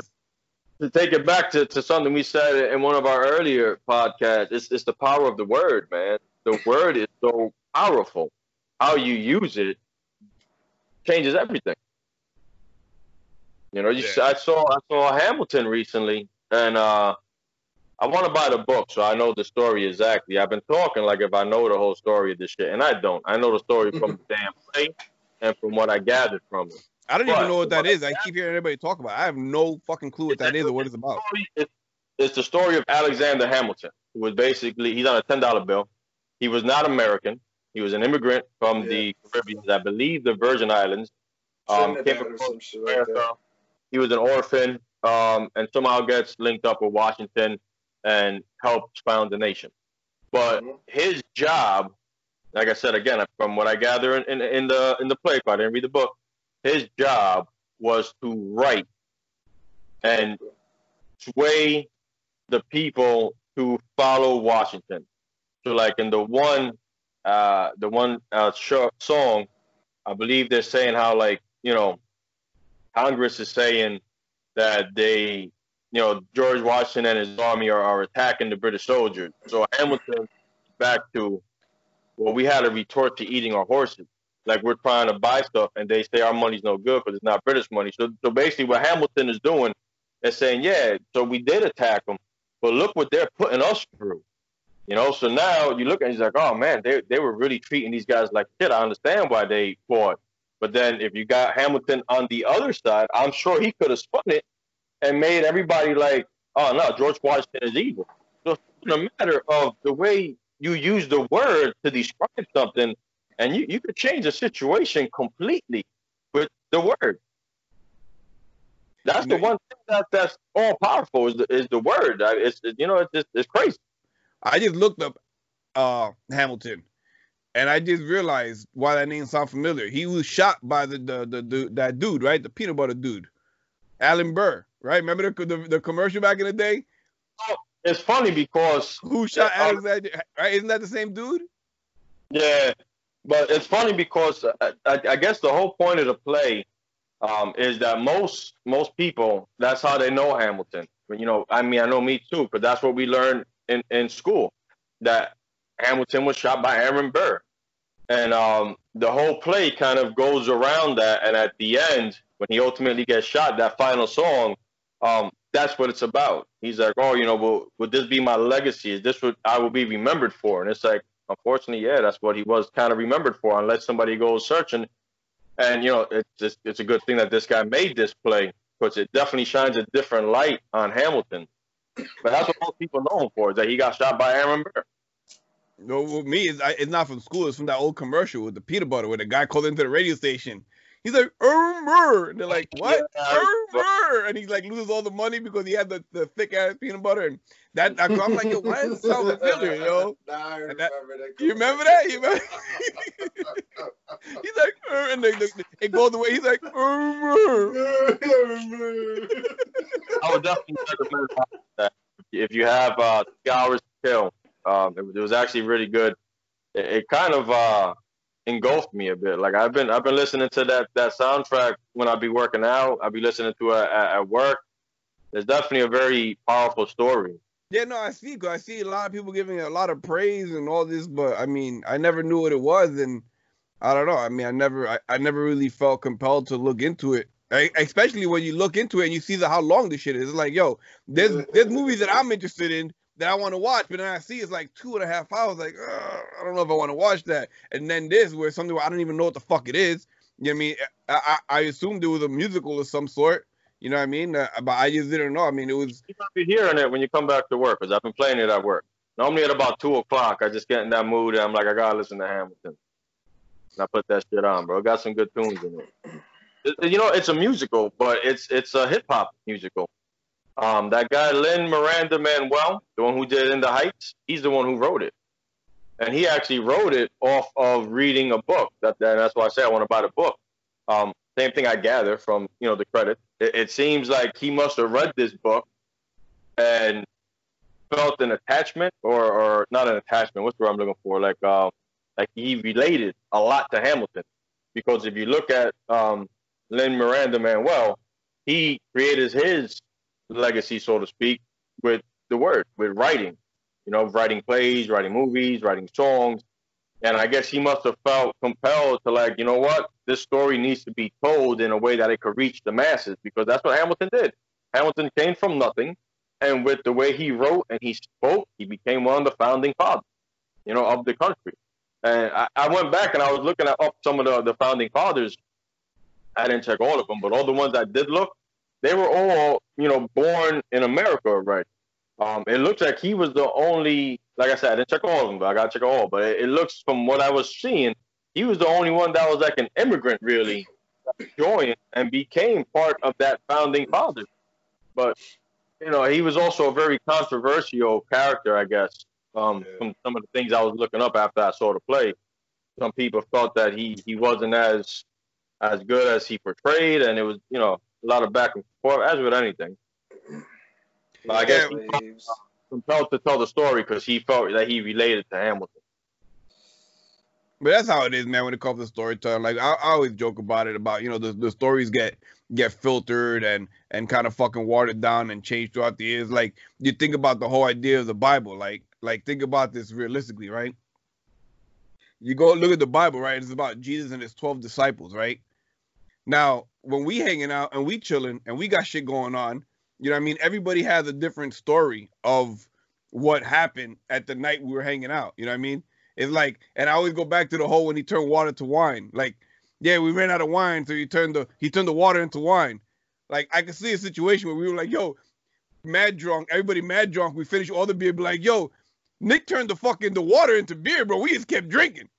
To take it back to, to something we said in one of our earlier podcasts, it's, it's the power of the word, man. The word is so powerful. How you use it changes everything. You know, you, yeah. I saw I saw Hamilton recently, and uh, I want to buy the book so I know the story exactly. I've been talking like if I know the whole story of this shit, and I don't. I know the story from the damn play and from what I gathered from it. I don't but, even know what that is. I keep hearing everybody talk about. It. I have no fucking clue what that is or what it's about. It's, it's the story of Alexander Hamilton, who was basically he's on a ten dollar bill. He was not American. He was an immigrant from yeah. the Caribbean, I believe the Virgin Islands. Um, came from America. He was an orphan, um, and somehow gets linked up with Washington and helps found the nation. But mm-hmm. his job, like I said again, from what I gather in, in, in the in the play, I didn't read the book his job was to write and sway the people to follow Washington. So, like in the one, uh, the one uh, song, I believe they're saying how like you know, Congress is saying that they, you know, George Washington and his army are, are attacking the British soldiers. So Hamilton back to well, we had to retort to eating our horses. Like we're trying to buy stuff, and they say our money's no good because it's not British money. So, so basically, what Hamilton is doing is saying, yeah, so we did attack them, but look what they're putting us through. You know, so now you look and he's like, oh man, they they were really treating these guys like shit. I understand why they fought. But then if you got Hamilton on the other side, I'm sure he could have spun it and made everybody like, oh no, George Washington is evil. So it's a matter of the way you use the word to describe something, and you, you could change the situation completely with the word. That's the one thing that that's all powerful is the, is the word. It's you know it's it's crazy. I just looked up uh, Hamilton, and I just realized why that name sounds familiar. He was shot by the the, the, the that dude, right? The peanut butter dude, Alan Burr, right? Remember the, the, the commercial back in the day? Oh, it's funny because who shot uh, Alexander? Right? Isn't that the same dude? Yeah, but it's funny because I, I, I guess the whole point of the play um, is that most most people that's how they know Hamilton. You know, I mean, I know me too, but that's what we learned in, in school that Hamilton was shot by Aaron Burr. And um, the whole play kind of goes around that. And at the end, when he ultimately gets shot, that final song, um, that's what it's about. He's like, oh, you know, will, would this be my legacy? Is this what I will be remembered for? And it's like, unfortunately, yeah, that's what he was kind of remembered for, unless somebody goes searching. And, you know, it's, just, it's a good thing that this guy made this play because it definitely shines a different light on Hamilton. But that's what most people know him for is that he got shot by Aaron Burr. No, with me, it's, it's not from school. It's from that old commercial with the peanut butter, where the guy called into the radio station. He's like, Aaron Burr. And they're like, <laughs> what? Yeah, Aaron And he like loses all the money because he had the, the thick ass peanut butter. And that, I'm like, yo, why does it sound familiar, yo? <laughs> Nah, I remember that, that. You remember that? You remember? <laughs> He's like, Ur, and they, they, it goes away. He's like, Ur, I would definitely recommend that if you have uh, hours to kill. Um, it, it, was actually really good. It, it kind of uh, engulfed me a bit. Like I've been I've been listening to that that soundtrack when I be working out. I be listening to it at, at work. It's definitely a very powerful story. Yeah, no, I see. I see a lot of people giving a lot of praise and all this, but I mean, I never knew what it was, and I don't know. I mean, I never, I, I never really felt compelled to look into it. I, especially when you look into it and you see the how long this shit is. It's like, yo, there's there's movies that I'm interested in that I want to watch, but then I see it's like two and a half hours. Like, I don't know if I want to watch that. And then this, where something where I don't even know what the fuck it is. You know what I mean? I, I, I assumed it was a musical of some sort. You know what I mean? Uh, but I just didn't know. I mean, it was. You might be hearing it when you come back to work, because I've been playing it at work. Normally at about two o'clock, I just get in that mood, and I'm like, I gotta listen to Hamilton. And I put that shit on, bro. It got some good tunes in it. You know, it's a musical, but it's it's a hip hop musical. Um, that guy Lin Miranda Manuel, the one who did In the Heights, he's the one who wrote it, and he actually wrote it off of reading a book. That, that's why I say I want to buy the book. Um, same thing I gather from you know the credit. It, it seems like he must have read this book and felt an attachment, or or not an attachment. What's the word I'm looking for? Like um, like he related a lot to Hamilton because if you look at um, Lin Miranda Manuel, he created his legacy, so to speak, with the word, with writing. You know, writing plays, writing movies, writing songs. And I guess he must have felt compelled to like, you know what, this story needs to be told in a way that it could reach the masses because that's what Hamilton did. Hamilton came from nothing, and with the way he wrote and he spoke, he became one of the founding fathers, you know, of the country. And I, I went back and I was looking up some of the, the founding fathers. I didn't check all of them, but all the ones I did look, they were all, you know, born in America right? Um, it looks like he was the only, like I said, I didn't check all of them, but I got to check all. But it, it, looks from what I was seeing, he was the only one that was like an immigrant, really, joined and became part of that founding father. But, you know, he was also a very controversial character, I guess, um, yeah. from some of the things I was looking up after I saw the play. Some people felt that he, he wasn't as as good as he portrayed, and it was, you know, a lot of back and forth, as with anything. But I guess he compelled to tell the story because he felt that he related to Hamilton. But that's how it is, man. When it comes to storytelling, like I, I, always joke about it, about you know the, the stories get get filtered and and kind of fucking watered down and changed throughout the years. Like you think about the whole idea of the Bible, like like think about this realistically, right? you go look at the Bible, right? It's about Jesus and his 12 disciples, right? Now, when we hanging out and we chilling and we got shit going on, you know I mean? Everybody has a different story of what happened at the night we were hanging out. You know what I mean? It's like, and I always go back to the whole when he turned water to wine. Like, yeah, we ran out of wine, so he turned the he turned the water into wine. Like, I could see a situation where we were like, yo, mad drunk, everybody mad drunk. We finished all the beer, be like, yo, Nick turned the fucking the water into beer, bro. We just kept drinking.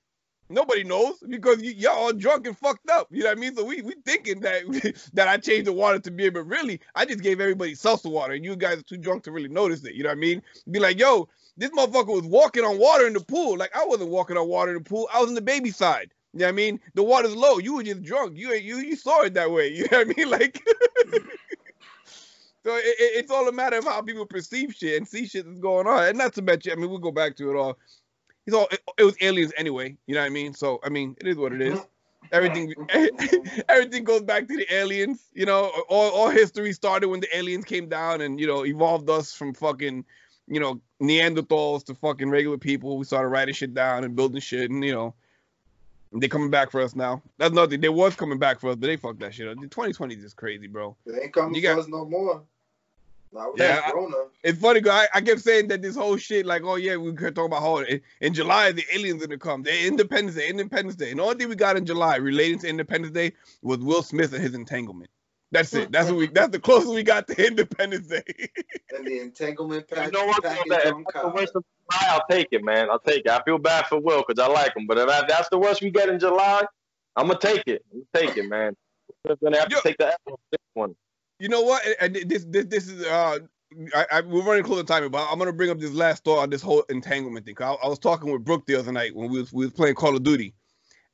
Nobody knows because y- y'all all drunk and fucked up. You know what I mean? So we we thinking that <laughs> that I changed the water to beer, but really I just gave everybody seltzer water, and you guys are too drunk to really notice it. You know what I mean? Be like, yo, this motherfucker was walking on water in the pool. Like I wasn't walking on water in the pool. I was in the baby side. You know what I mean? The water's low. You were just drunk. You you you saw it that way. <laughs> You know what I mean? Like <laughs> So it, it, it's all a matter of how people perceive shit and see shit that's going on. And not to mention, I mean, we'll go back to it all. It's all it, it was aliens anyway. You know what I mean? So I mean, it is what it is. <laughs> Everything <laughs> everything goes back to the aliens. You know, all, all history started when the aliens came down and you know evolved us from fucking you know Neanderthals to fucking regular people. We started writing shit down and building shit, and you know they coming back for us now. That's nothing. They was coming back for us, but they fucked that shit up. 2020 is just crazy, bro. They ain't coming You for got- us no more. Not Yeah, yeah, I- Corona. It's funny, 'cause I, I kept saying that this whole shit, like, oh yeah, we could talk about how in, in July the aliens gonna come. The Independence Day, Independence Day. And the only thing we got in July relating to Independence Day was Will Smith and his entanglement. That's it. That's what we. That's the closest we got to <laughs> Independence Day. and the entanglement You package, know what? though, package that- If that's the worst of July, I'll take it, man. I'll take it. I feel bad for Will because I like him, but if that- that's the worst we get in July, I'm gonna take it. I'm gonna take it, man. We're gonna have to Yo. take the L on this one. You know what? And this this this is uh. I, I, we're running close to time, but I'm gonna bring up this last thought on this whole entanglement thing. I, I was talking with Brooke the other night when we was we was playing Call of Duty,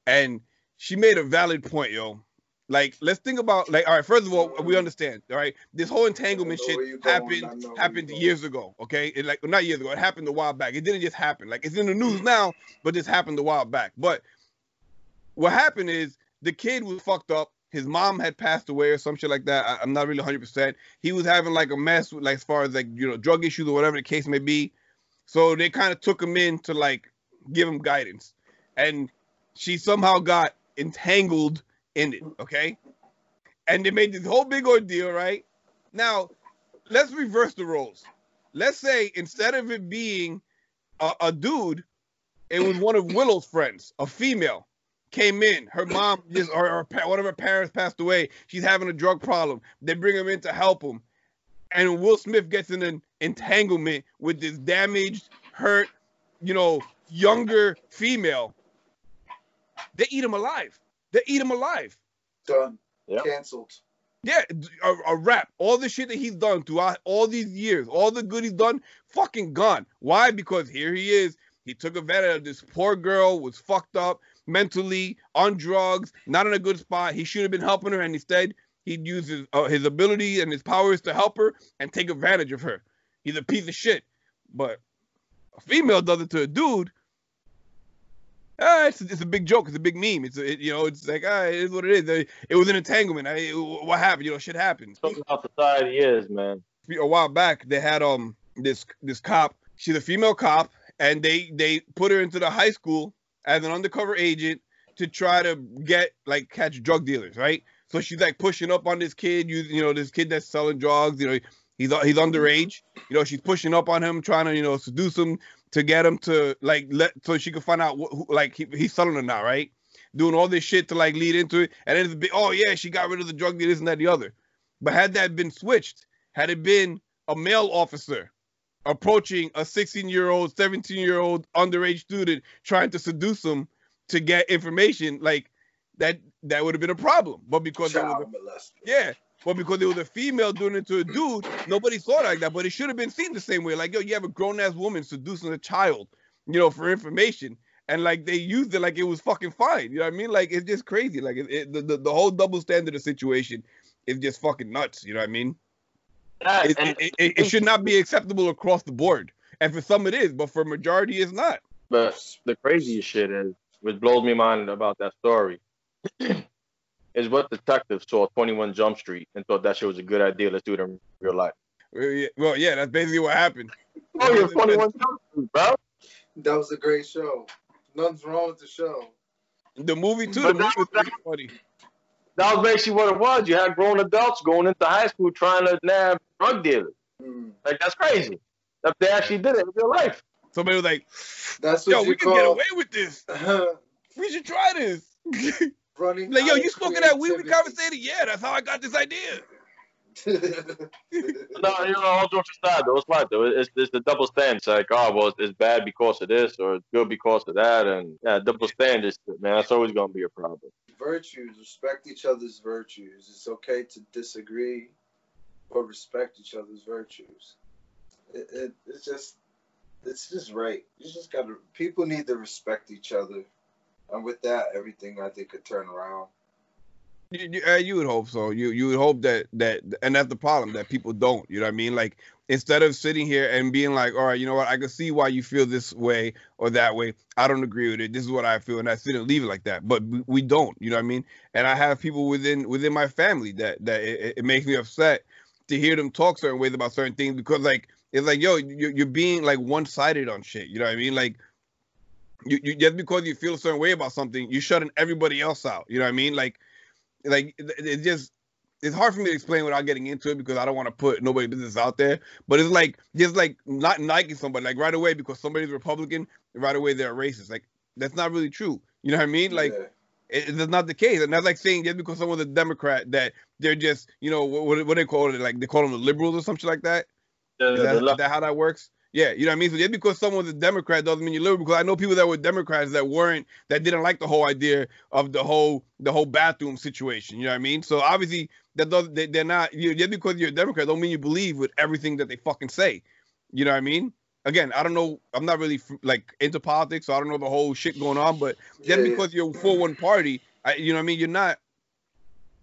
and she made a valid point, yo. Like, let's think about like, all right. First of all, we understand, all right. This whole entanglement shit where you going, I happened happened years ago, okay? It like not years ago. It happened a while back. It didn't just happen. Like it's in the news now, but this happened a while back. But what happened is the kid was fucked up. His mom had passed away or some shit like that. I, I'm not really 100. percent He was having like a mess, with, like as far as like you know drug issues or whatever the case may be. So they kind of took him in to like give him guidance, and she somehow got entangled in it. Okay, and they made this whole big ordeal. Right now, let's reverse the roles. Let's say instead of it being a, a dude, it was one of Willow's friends, a female came in. Her mom just or, or one of her parents passed away. She's having a drug problem. They bring him in to help him, and Will Smith gets in an entanglement with this damaged, hurt, you know, younger female. They eat him alive. They eat him alive. Done. Yep. Cancelled. Yeah, a, a rap. All the shit that he's done throughout all these years, all the good he's done, fucking gone. Why? Because here he is. He took advantage of this poor girl, was fucked up mentally, on drugs, not in a good spot. He should have been helping her, and instead he'd use his, uh, his ability and his powers to help her and take advantage of her. He's a piece of shit. But a female does it to a dude. Ah, it's, it's a big joke. It's a big meme. It's a, it, you know, it's like ah, it is what it is. It, it was an entanglement. I, what happened? You know, shit happens. Something how society is, man. a while back they had um this this cop she's a female cop and they they put her into the high school as an undercover agent to try to get like catch drug dealers right? So she's like pushing up on this kid you, you know this kid that's selling drugs you know he's he's underage. You know she's pushing up on him trying to you know seduce him to get him to like let so she can find out what, who, like he, he's selling her now right? Doing all this shit to like lead into it. And then it's oh yeah she got rid of the drug dealers and that the other. But had that been switched had it been a male officer approaching a 16 year old, 17 year old underage student trying to seduce him to get information, like that, that would have been a problem. But because it was a, yeah, but because it was a female doing it to a dude, nobody saw it like that. But it should have been seen the same way. Like, yo, you have a grown ass woman seducing a child, you know, for information. And like they used it like it was fucking fine. You know what I mean? Like it's just crazy. Like it, it, the, the the whole double standard of the situation is just fucking nuts. You know what I mean? Yeah, it, and, it, it, it should not be acceptable across the board. And for some it is, but for majority it's not. but the craziest shit is, which blows me mind about that story, <clears throat> is what detectives saw 21 Jump Street and thought that shit was a good idea. Let's do it in real life. Uh, Well, yeah, that's basically what happened. Oh, you're 21 Jump Street, bro. That was a great show. Nothing's wrong with the show. The movie too. The movie was pretty funny. That was basically what it was. You had grown adults going into high school trying to nab drug dealers. Mm. Like that's crazy. If they actually did it in real life. Somebody was like, "That's what yo, we call... can get away with this. <laughs> we should try this." <laughs> Running like, yo, you spoke of that weed we conversated? Yeah, that's how I got this idea. <laughs> no, you know, all jokes aside, though, it's right though. It's, it's the double standard. It's like, oh, well, it's bad because of this, or it's good because of that, and yeah, double standards, man. That's always gonna be a problem. Virtues, respect each other's virtues. It's okay to disagree, but respect each other's virtues. It, it, it's just, it's just right. You just gotta. People need to respect each other, and with that, everything I think could turn around. You, you, uh, you, would hope so. You you would hope that that and that's the problem that people don't. You know what I mean? Like instead of sitting here and being like, all right, you know what, I can see why you feel this way or that way. I don't agree with it. This is what I feel, and I shouldn't leave it like that. But we don't. You know what I mean? And I have people within within my family that that it, it makes me upset to hear them talk certain ways about certain things because like it's like yo, you're, you're being like one sided on shit. You know what I mean? Like you, you just because you feel a certain way about something, you're shutting everybody else out. You know what I mean? Like like it just it's hard for me to explain without getting into it because I don't want to put nobody business out there. But it's like just like not liking somebody like right away because somebody's Republican, right away they're racist. Like that's not really true. You know what I mean? Like yeah. it, it's not the case, and that's like saying just because someone's a Democrat that they're just you know what what they call it like they call them the liberals or something like that. The, is, that, is that how that works? Yeah, you know what I mean. So just because someone's a Democrat doesn't mean you're liberal. Because I know people that were Democrats that weren't that didn't like the whole idea of the whole the whole bathroom situation. You know what I mean? So obviously that does they, they're not. You just because you're a Democrat don't mean you believe with everything that they fucking say. You know what I mean? Again, I don't know. I'm not really like into politics, so I don't know the whole shit going on. But just yeah. because you're for one party, I, you know what I mean? You're not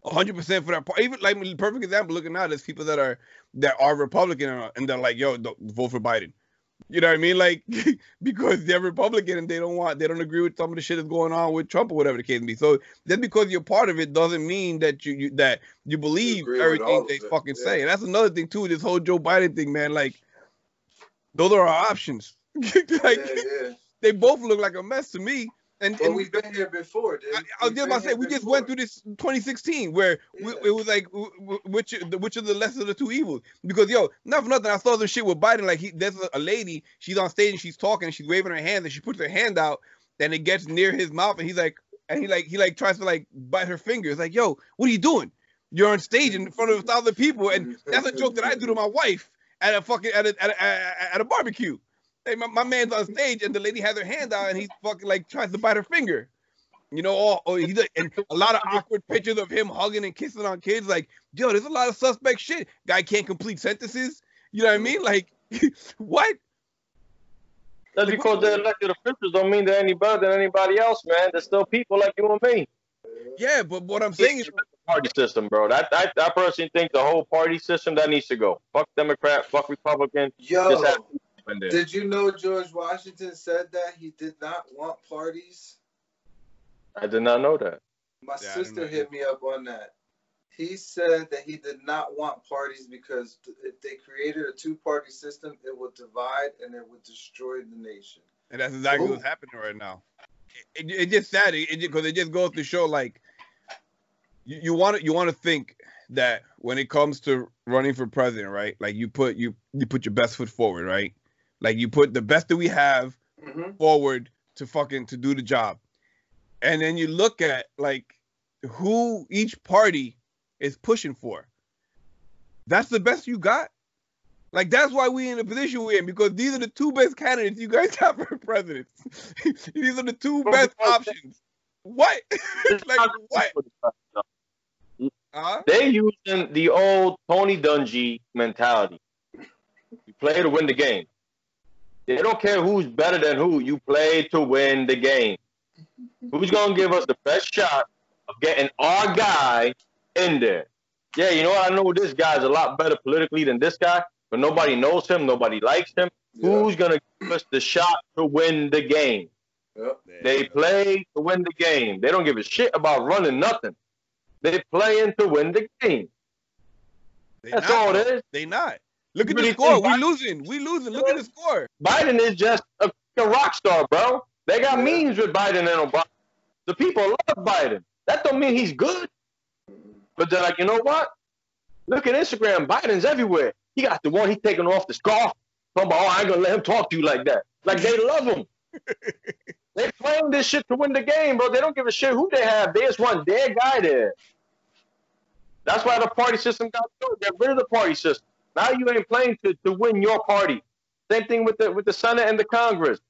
100 percent for that party. Even like perfect example, looking now, there's people that are that are Republican and they're like, yo, vote for Biden. You know what I mean? Like <laughs> because they're Republican and they don't want they don't agree with some of the shit that's going on with Trump or whatever the case may be. So just because you're part of it doesn't mean that you, you that you believe you everything they fucking yeah. say. And that's another thing too, this whole Joe Biden thing, man. Like those are our options. <laughs> like yeah, yeah. they both look like a mess to me. And, and we've been here before. Dude. I, I was just about to say we just went through this 2016 where yeah. we, it was like which which of the lesser of the two evils? Because yo, not for nothing, I saw some shit with Biden. Like he, there's a, a lady, she's on stage and she's talking, and she's waving her hand, and she puts her hand out, and it gets near his mouth, and he's like, and he like he like tries to like bite her finger. It's like, yo, what are you doing? You're on stage in front of a thousand people, and that's a joke that I do to my wife at a fucking at a, at a, at a barbecue. Hey, my, my man's on stage and the lady has her hand out and he's fucking like tries to bite her finger. You know, all oh, he's and a lot of awkward pictures of him hugging and kissing on kids. Like, yo, there's a lot of suspect shit. Guy can't complete sentences. You know what I mean? Like, <laughs> what? That's because they're elected officials don't mean they're any better than anybody else, man. They're still people like you and me. Yeah, but what I'm saying is the party system, bro. That I, I personally think the whole party system that needs to go. Fuck Democrat, fuck Republican. Yo, did you know George Washington said that he did not want parties? I did not know that. My yeah, sister hit me up on that. He said that he did not want parties because if they created a two-party system, it would divide and it would destroy the nation. And that's exactly Ooh. what's happening right now. It, it, it just sad because it, it, just goes to show like you, you want to you want to think that when it comes to running for president, right? Like you put you you put your best foot forward, right? Like you put the best that we have mm-hmm. forward to fucking to do the job. And then you look at like who each party is pushing for. That's the best you got. Like that's why we in the position we're in because these are the two best candidates you guys <laughs> have for president. <laughs> these are the two best options. What? <laughs> like what? Uh-huh. They using the old Tony Dungy mentality. You play to win the game. They don't care who's better than who. You play to win the game. Who's gonna give us the best shot of getting our guy in there? Yeah, you know what? I know this guy's a lot better politically than this guy, but nobody knows him. Nobody likes him. Yeah. Who's gonna give us the shot to win the game? Yep. They play to win the game. They don't give a shit about running nothing. They playing to win the game. They That's not, all it is. They not. Look at the score. We losing. We losing. Look at the score. Biden is just a, a rock star, bro. They got yeah. memes with Biden and Obama. The people love Biden. That don't mean he's good. But they're like, you know what? Look at Instagram. Biden's everywhere. He got the one he's taking off the scarf. Talking about, oh, I ain't gonna let him talk to you like that. Like they love him. <laughs> they playing this shit to win the game, bro. They don't give a shit who they have. They just want their guy there. That's why the party system got killed. Get rid of the party system. Now you ain't playing to, to win your party. Same thing with the with the Senate and the Congress.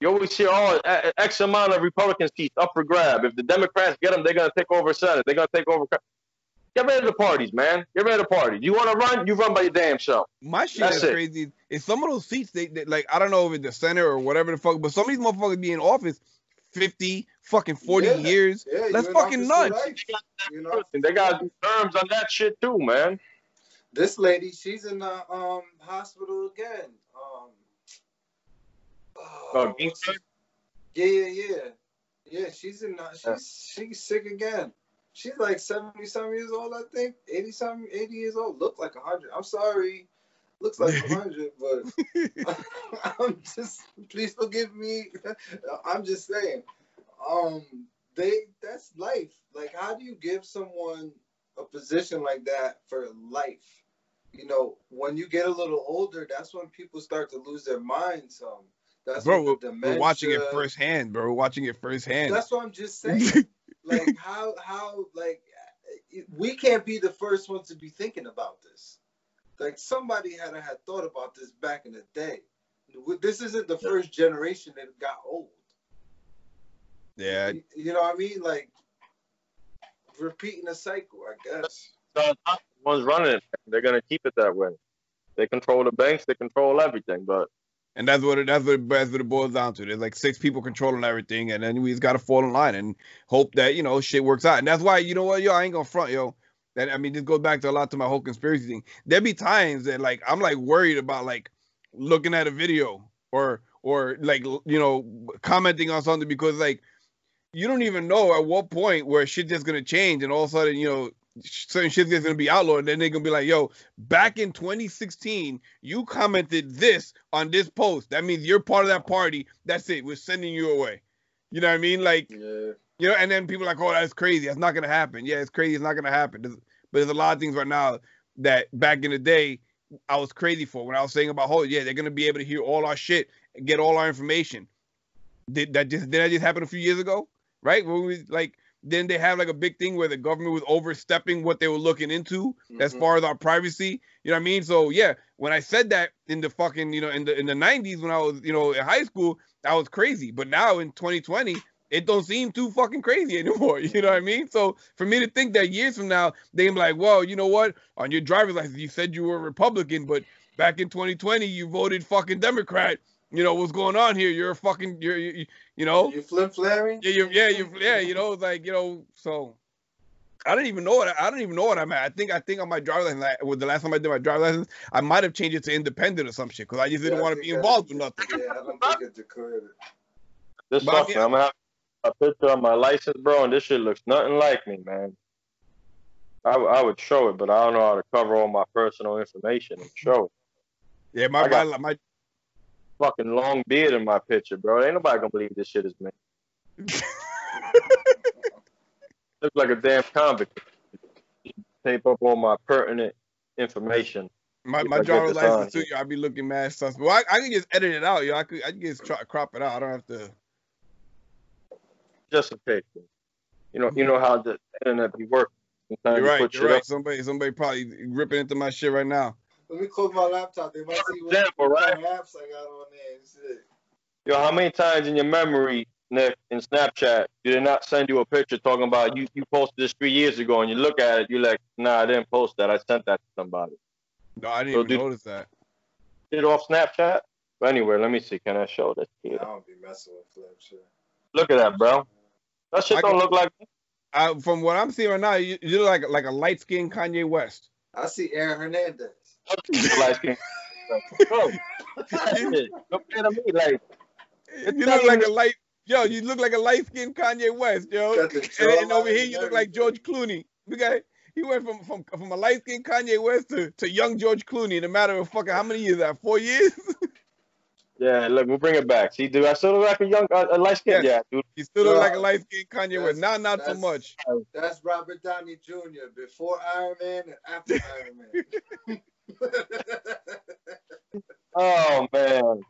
You always hear, oh, X amount of Republican seats up for grab. If the Democrats get them, they're gonna take over Senate. They're gonna take over. Get rid of the parties, man. Get rid of the parties. You want to run? You run by your damn self. My shit That's is it. crazy. Is some of those seats they, they, like I don't know if it's the center or whatever the fuck, but some of these motherfuckers be in office 50, fucking 40 yeah. years. Yeah, That's fucking nuts. You know? They got terms on that shit too, man. This lady, she's in the um hospital again. Um, oh, oh yeah, yeah, yeah. Yeah, she's in. The, she's she's sick again. She's like 70 some years old, I think. 80 some 80 years old. Look like 100. I'm sorry. Looks like 100, <laughs> but <laughs> I'm just please forgive me. <laughs> I'm just saying. Um they that's life. Like how do you give someone a position like that for life? You know, when you get a little older, that's when people start to lose their minds some. That's bro, we're, we're watching it firsthand, bro. We're watching it firsthand. That's what I'm just <laughs> saying. like how how like we can't be the first ones to be thinking about this. Like somebody had had thought about this back in the day. This isn't the first generation that got old. Yeah. You, you know what I mean? Like repeating a cycle, I guess. So the ones running it, they're gonna keep it that way. They control the banks, they control everything, but and that's what it, that's what, that's what it boils down to. There's like six people controlling everything, and then we just gotta fall in line and hope that you know shit works out. And that's why you know what, yo, I ain't gonna front, yo. That I mean, this goes back to a lot to my whole conspiracy thing. There be times that like I'm like worried about like looking at a video or or like you know commenting on something because like you don't even know at what point where shit just gonna change and all of a sudden you know certain shit's just gonna be outlawed, and then they're gonna be like, "Yo, back in 2016, you commented this on this post. That means you're part of that party. That's it. We're sending you away." You know what I mean? Like, yeah. you know, and then people are like, "Oh, that's crazy. That's not gonna happen." Yeah, it's crazy. It's not gonna happen. There's, but there's a lot of things right now that back in the day I was crazy for when I was saying about, "Oh, yeah, they're gonna be able to hear all our shit and get all our information." Did that just did that just happen a few years ago? Right? When we like then they have like a big thing where the government was overstepping what they were looking into mm-hmm. as far as our privacy. You know what I mean? So yeah, when I said that in the fucking, you know, in the in the 90s when I was, you know, in high school, that was crazy. But now in 2020, it don't seem too fucking crazy anymore. <laughs> You know what I mean? So for me to think that years from now, they're like, well, you know what? On your driver's license, you said you were a Republican, but back in 2020, you voted fucking Democrat you know what's going on here. You're a fucking, you're, you, you know, you flip flaring. Yeah, you, yeah, you, yeah, you know, like you know, so I don't even know what I, don't even know what I'm at. I think I think on my driver's license, like, with the last time I did my driver's license, I might have changed it to independent or some shit because I just didn't yeah, want to be involved with nothing. Yeah, I don't think it declared it. This but fucking, I am gonna have a picture on my license, bro, and this shit looks nothing like me, man. I, I would show it, but I don't know how to cover all my personal information and show it. Yeah, my got, my, my fucking long beard in my picture, bro. Ain't nobody gonna believe this shit is me. <laughs> Look like a damn convict. Tape up all my pertinent information. My my driver's license too, yo. I be looking mad sus. Well, I, I can just edit it out, yo. I could I can just try, crop it out. I don't have to. Just a picture. You know, you know how the internet be working. Sometimes you're right. You are right. Up. Somebody, somebody probably ripping into my shit right now. Let me close my laptop. They might see what example, right? apps I got on there Yo, how many times in your memory, Nick, in Snapchat, did it not send you a picture talking about you, you posted this three years ago and you look at it, you're like, nah, I didn't post that. I sent that to somebody. No, I didn't so even did, notice that. Did it off Snapchat? But anyway, let me see. Can I show this to you? I don't be messing with Snapchat. Look at that, bro. That shit I don't can, look like I, from what I'm seeing right now, you, you look like like a light skinned Kanye West. I see Aaron Hernandez like, bro, compared to me, like you look like a light, yo, you look like a light skinned Kanye West, yo, and, and over here you look like George Clooney. We got he went from from from a light skinned Kanye West to, to young George Clooney in a matter of fucking how many years that? Four years? <laughs> Yeah, look, we'll bring it back. See, do I still look like a young, uh, a light skin? Yes. Yeah, dude. You still look No, like a light skinned Kanye that's- West. Now, not so much. That's Robert Downey Jr. before Iron Man and after Iron Man. <laughs> Oh man.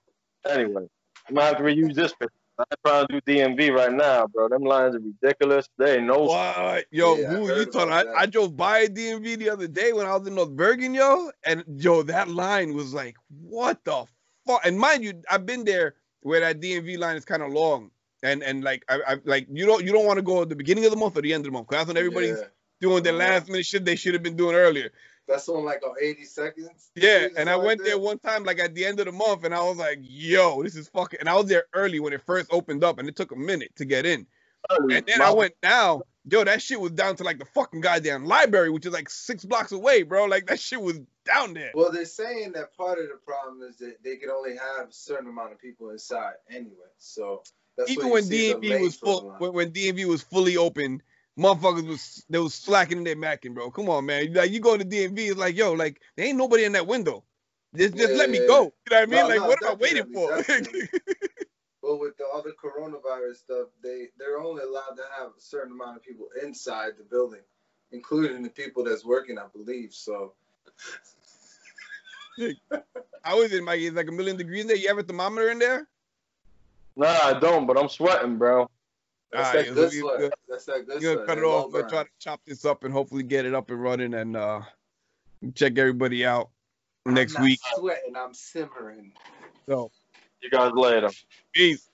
Anyway, I'm gonna have to reuse this picture. I'm trying to do DMV right now, bro. Them lines are ridiculous. They ain't no. What? Yo, Yeah, who you talking? I. I drove by a DMV the other day when I was in North Bergen, yo, and yo, that line was like, what the fuck? And mind you, I've been there where that DMV line is kind of long, and and like I, I like you don't you don't want to go at the beginning of the month or the end of the month because that's when everybody's Yeah. doing their last minute shit they should have been doing earlier. That's on like on 80 seconds. Yeah, and I went there one time, like at the end of the month, and I was like, "Yo, this is fucking." And I was there early when it first opened up, and it took a minute to get in. And then I went now, yo, that shit was down to like the fucking goddamn library, which is like six blocks away, bro. Like that shit was down there. Well, they're saying that part of the problem is that they can only have a certain amount of people inside anyway. So that's Even when DMV was full, for the line. when, when DMV was fully open, motherfuckers was they was slacking in their macking, bro. Come on, man. Like you go to DMV, it's like, yo, like there ain't nobody in that window. Just, just let me go. You know what I mean? No, like, no, what am I waiting for? definitely, <laughs> But with the other coronavirus stuff, they they're only allowed to have a certain amount of people inside the building, including the people that's working, I believe. So How is it, Mikey? It's like a million degrees in there. You have a thermometer in there? Nah, I don't, but I'm sweating, bro. That's Alright, that so good we- sweat. we- That's that good You're sweat. gonna cut it that off. low We'll try to chop this up and hopefully get it up and running and uh check everybody out next I'm not week. Sweating, I'm simmering. So You guys later. peace.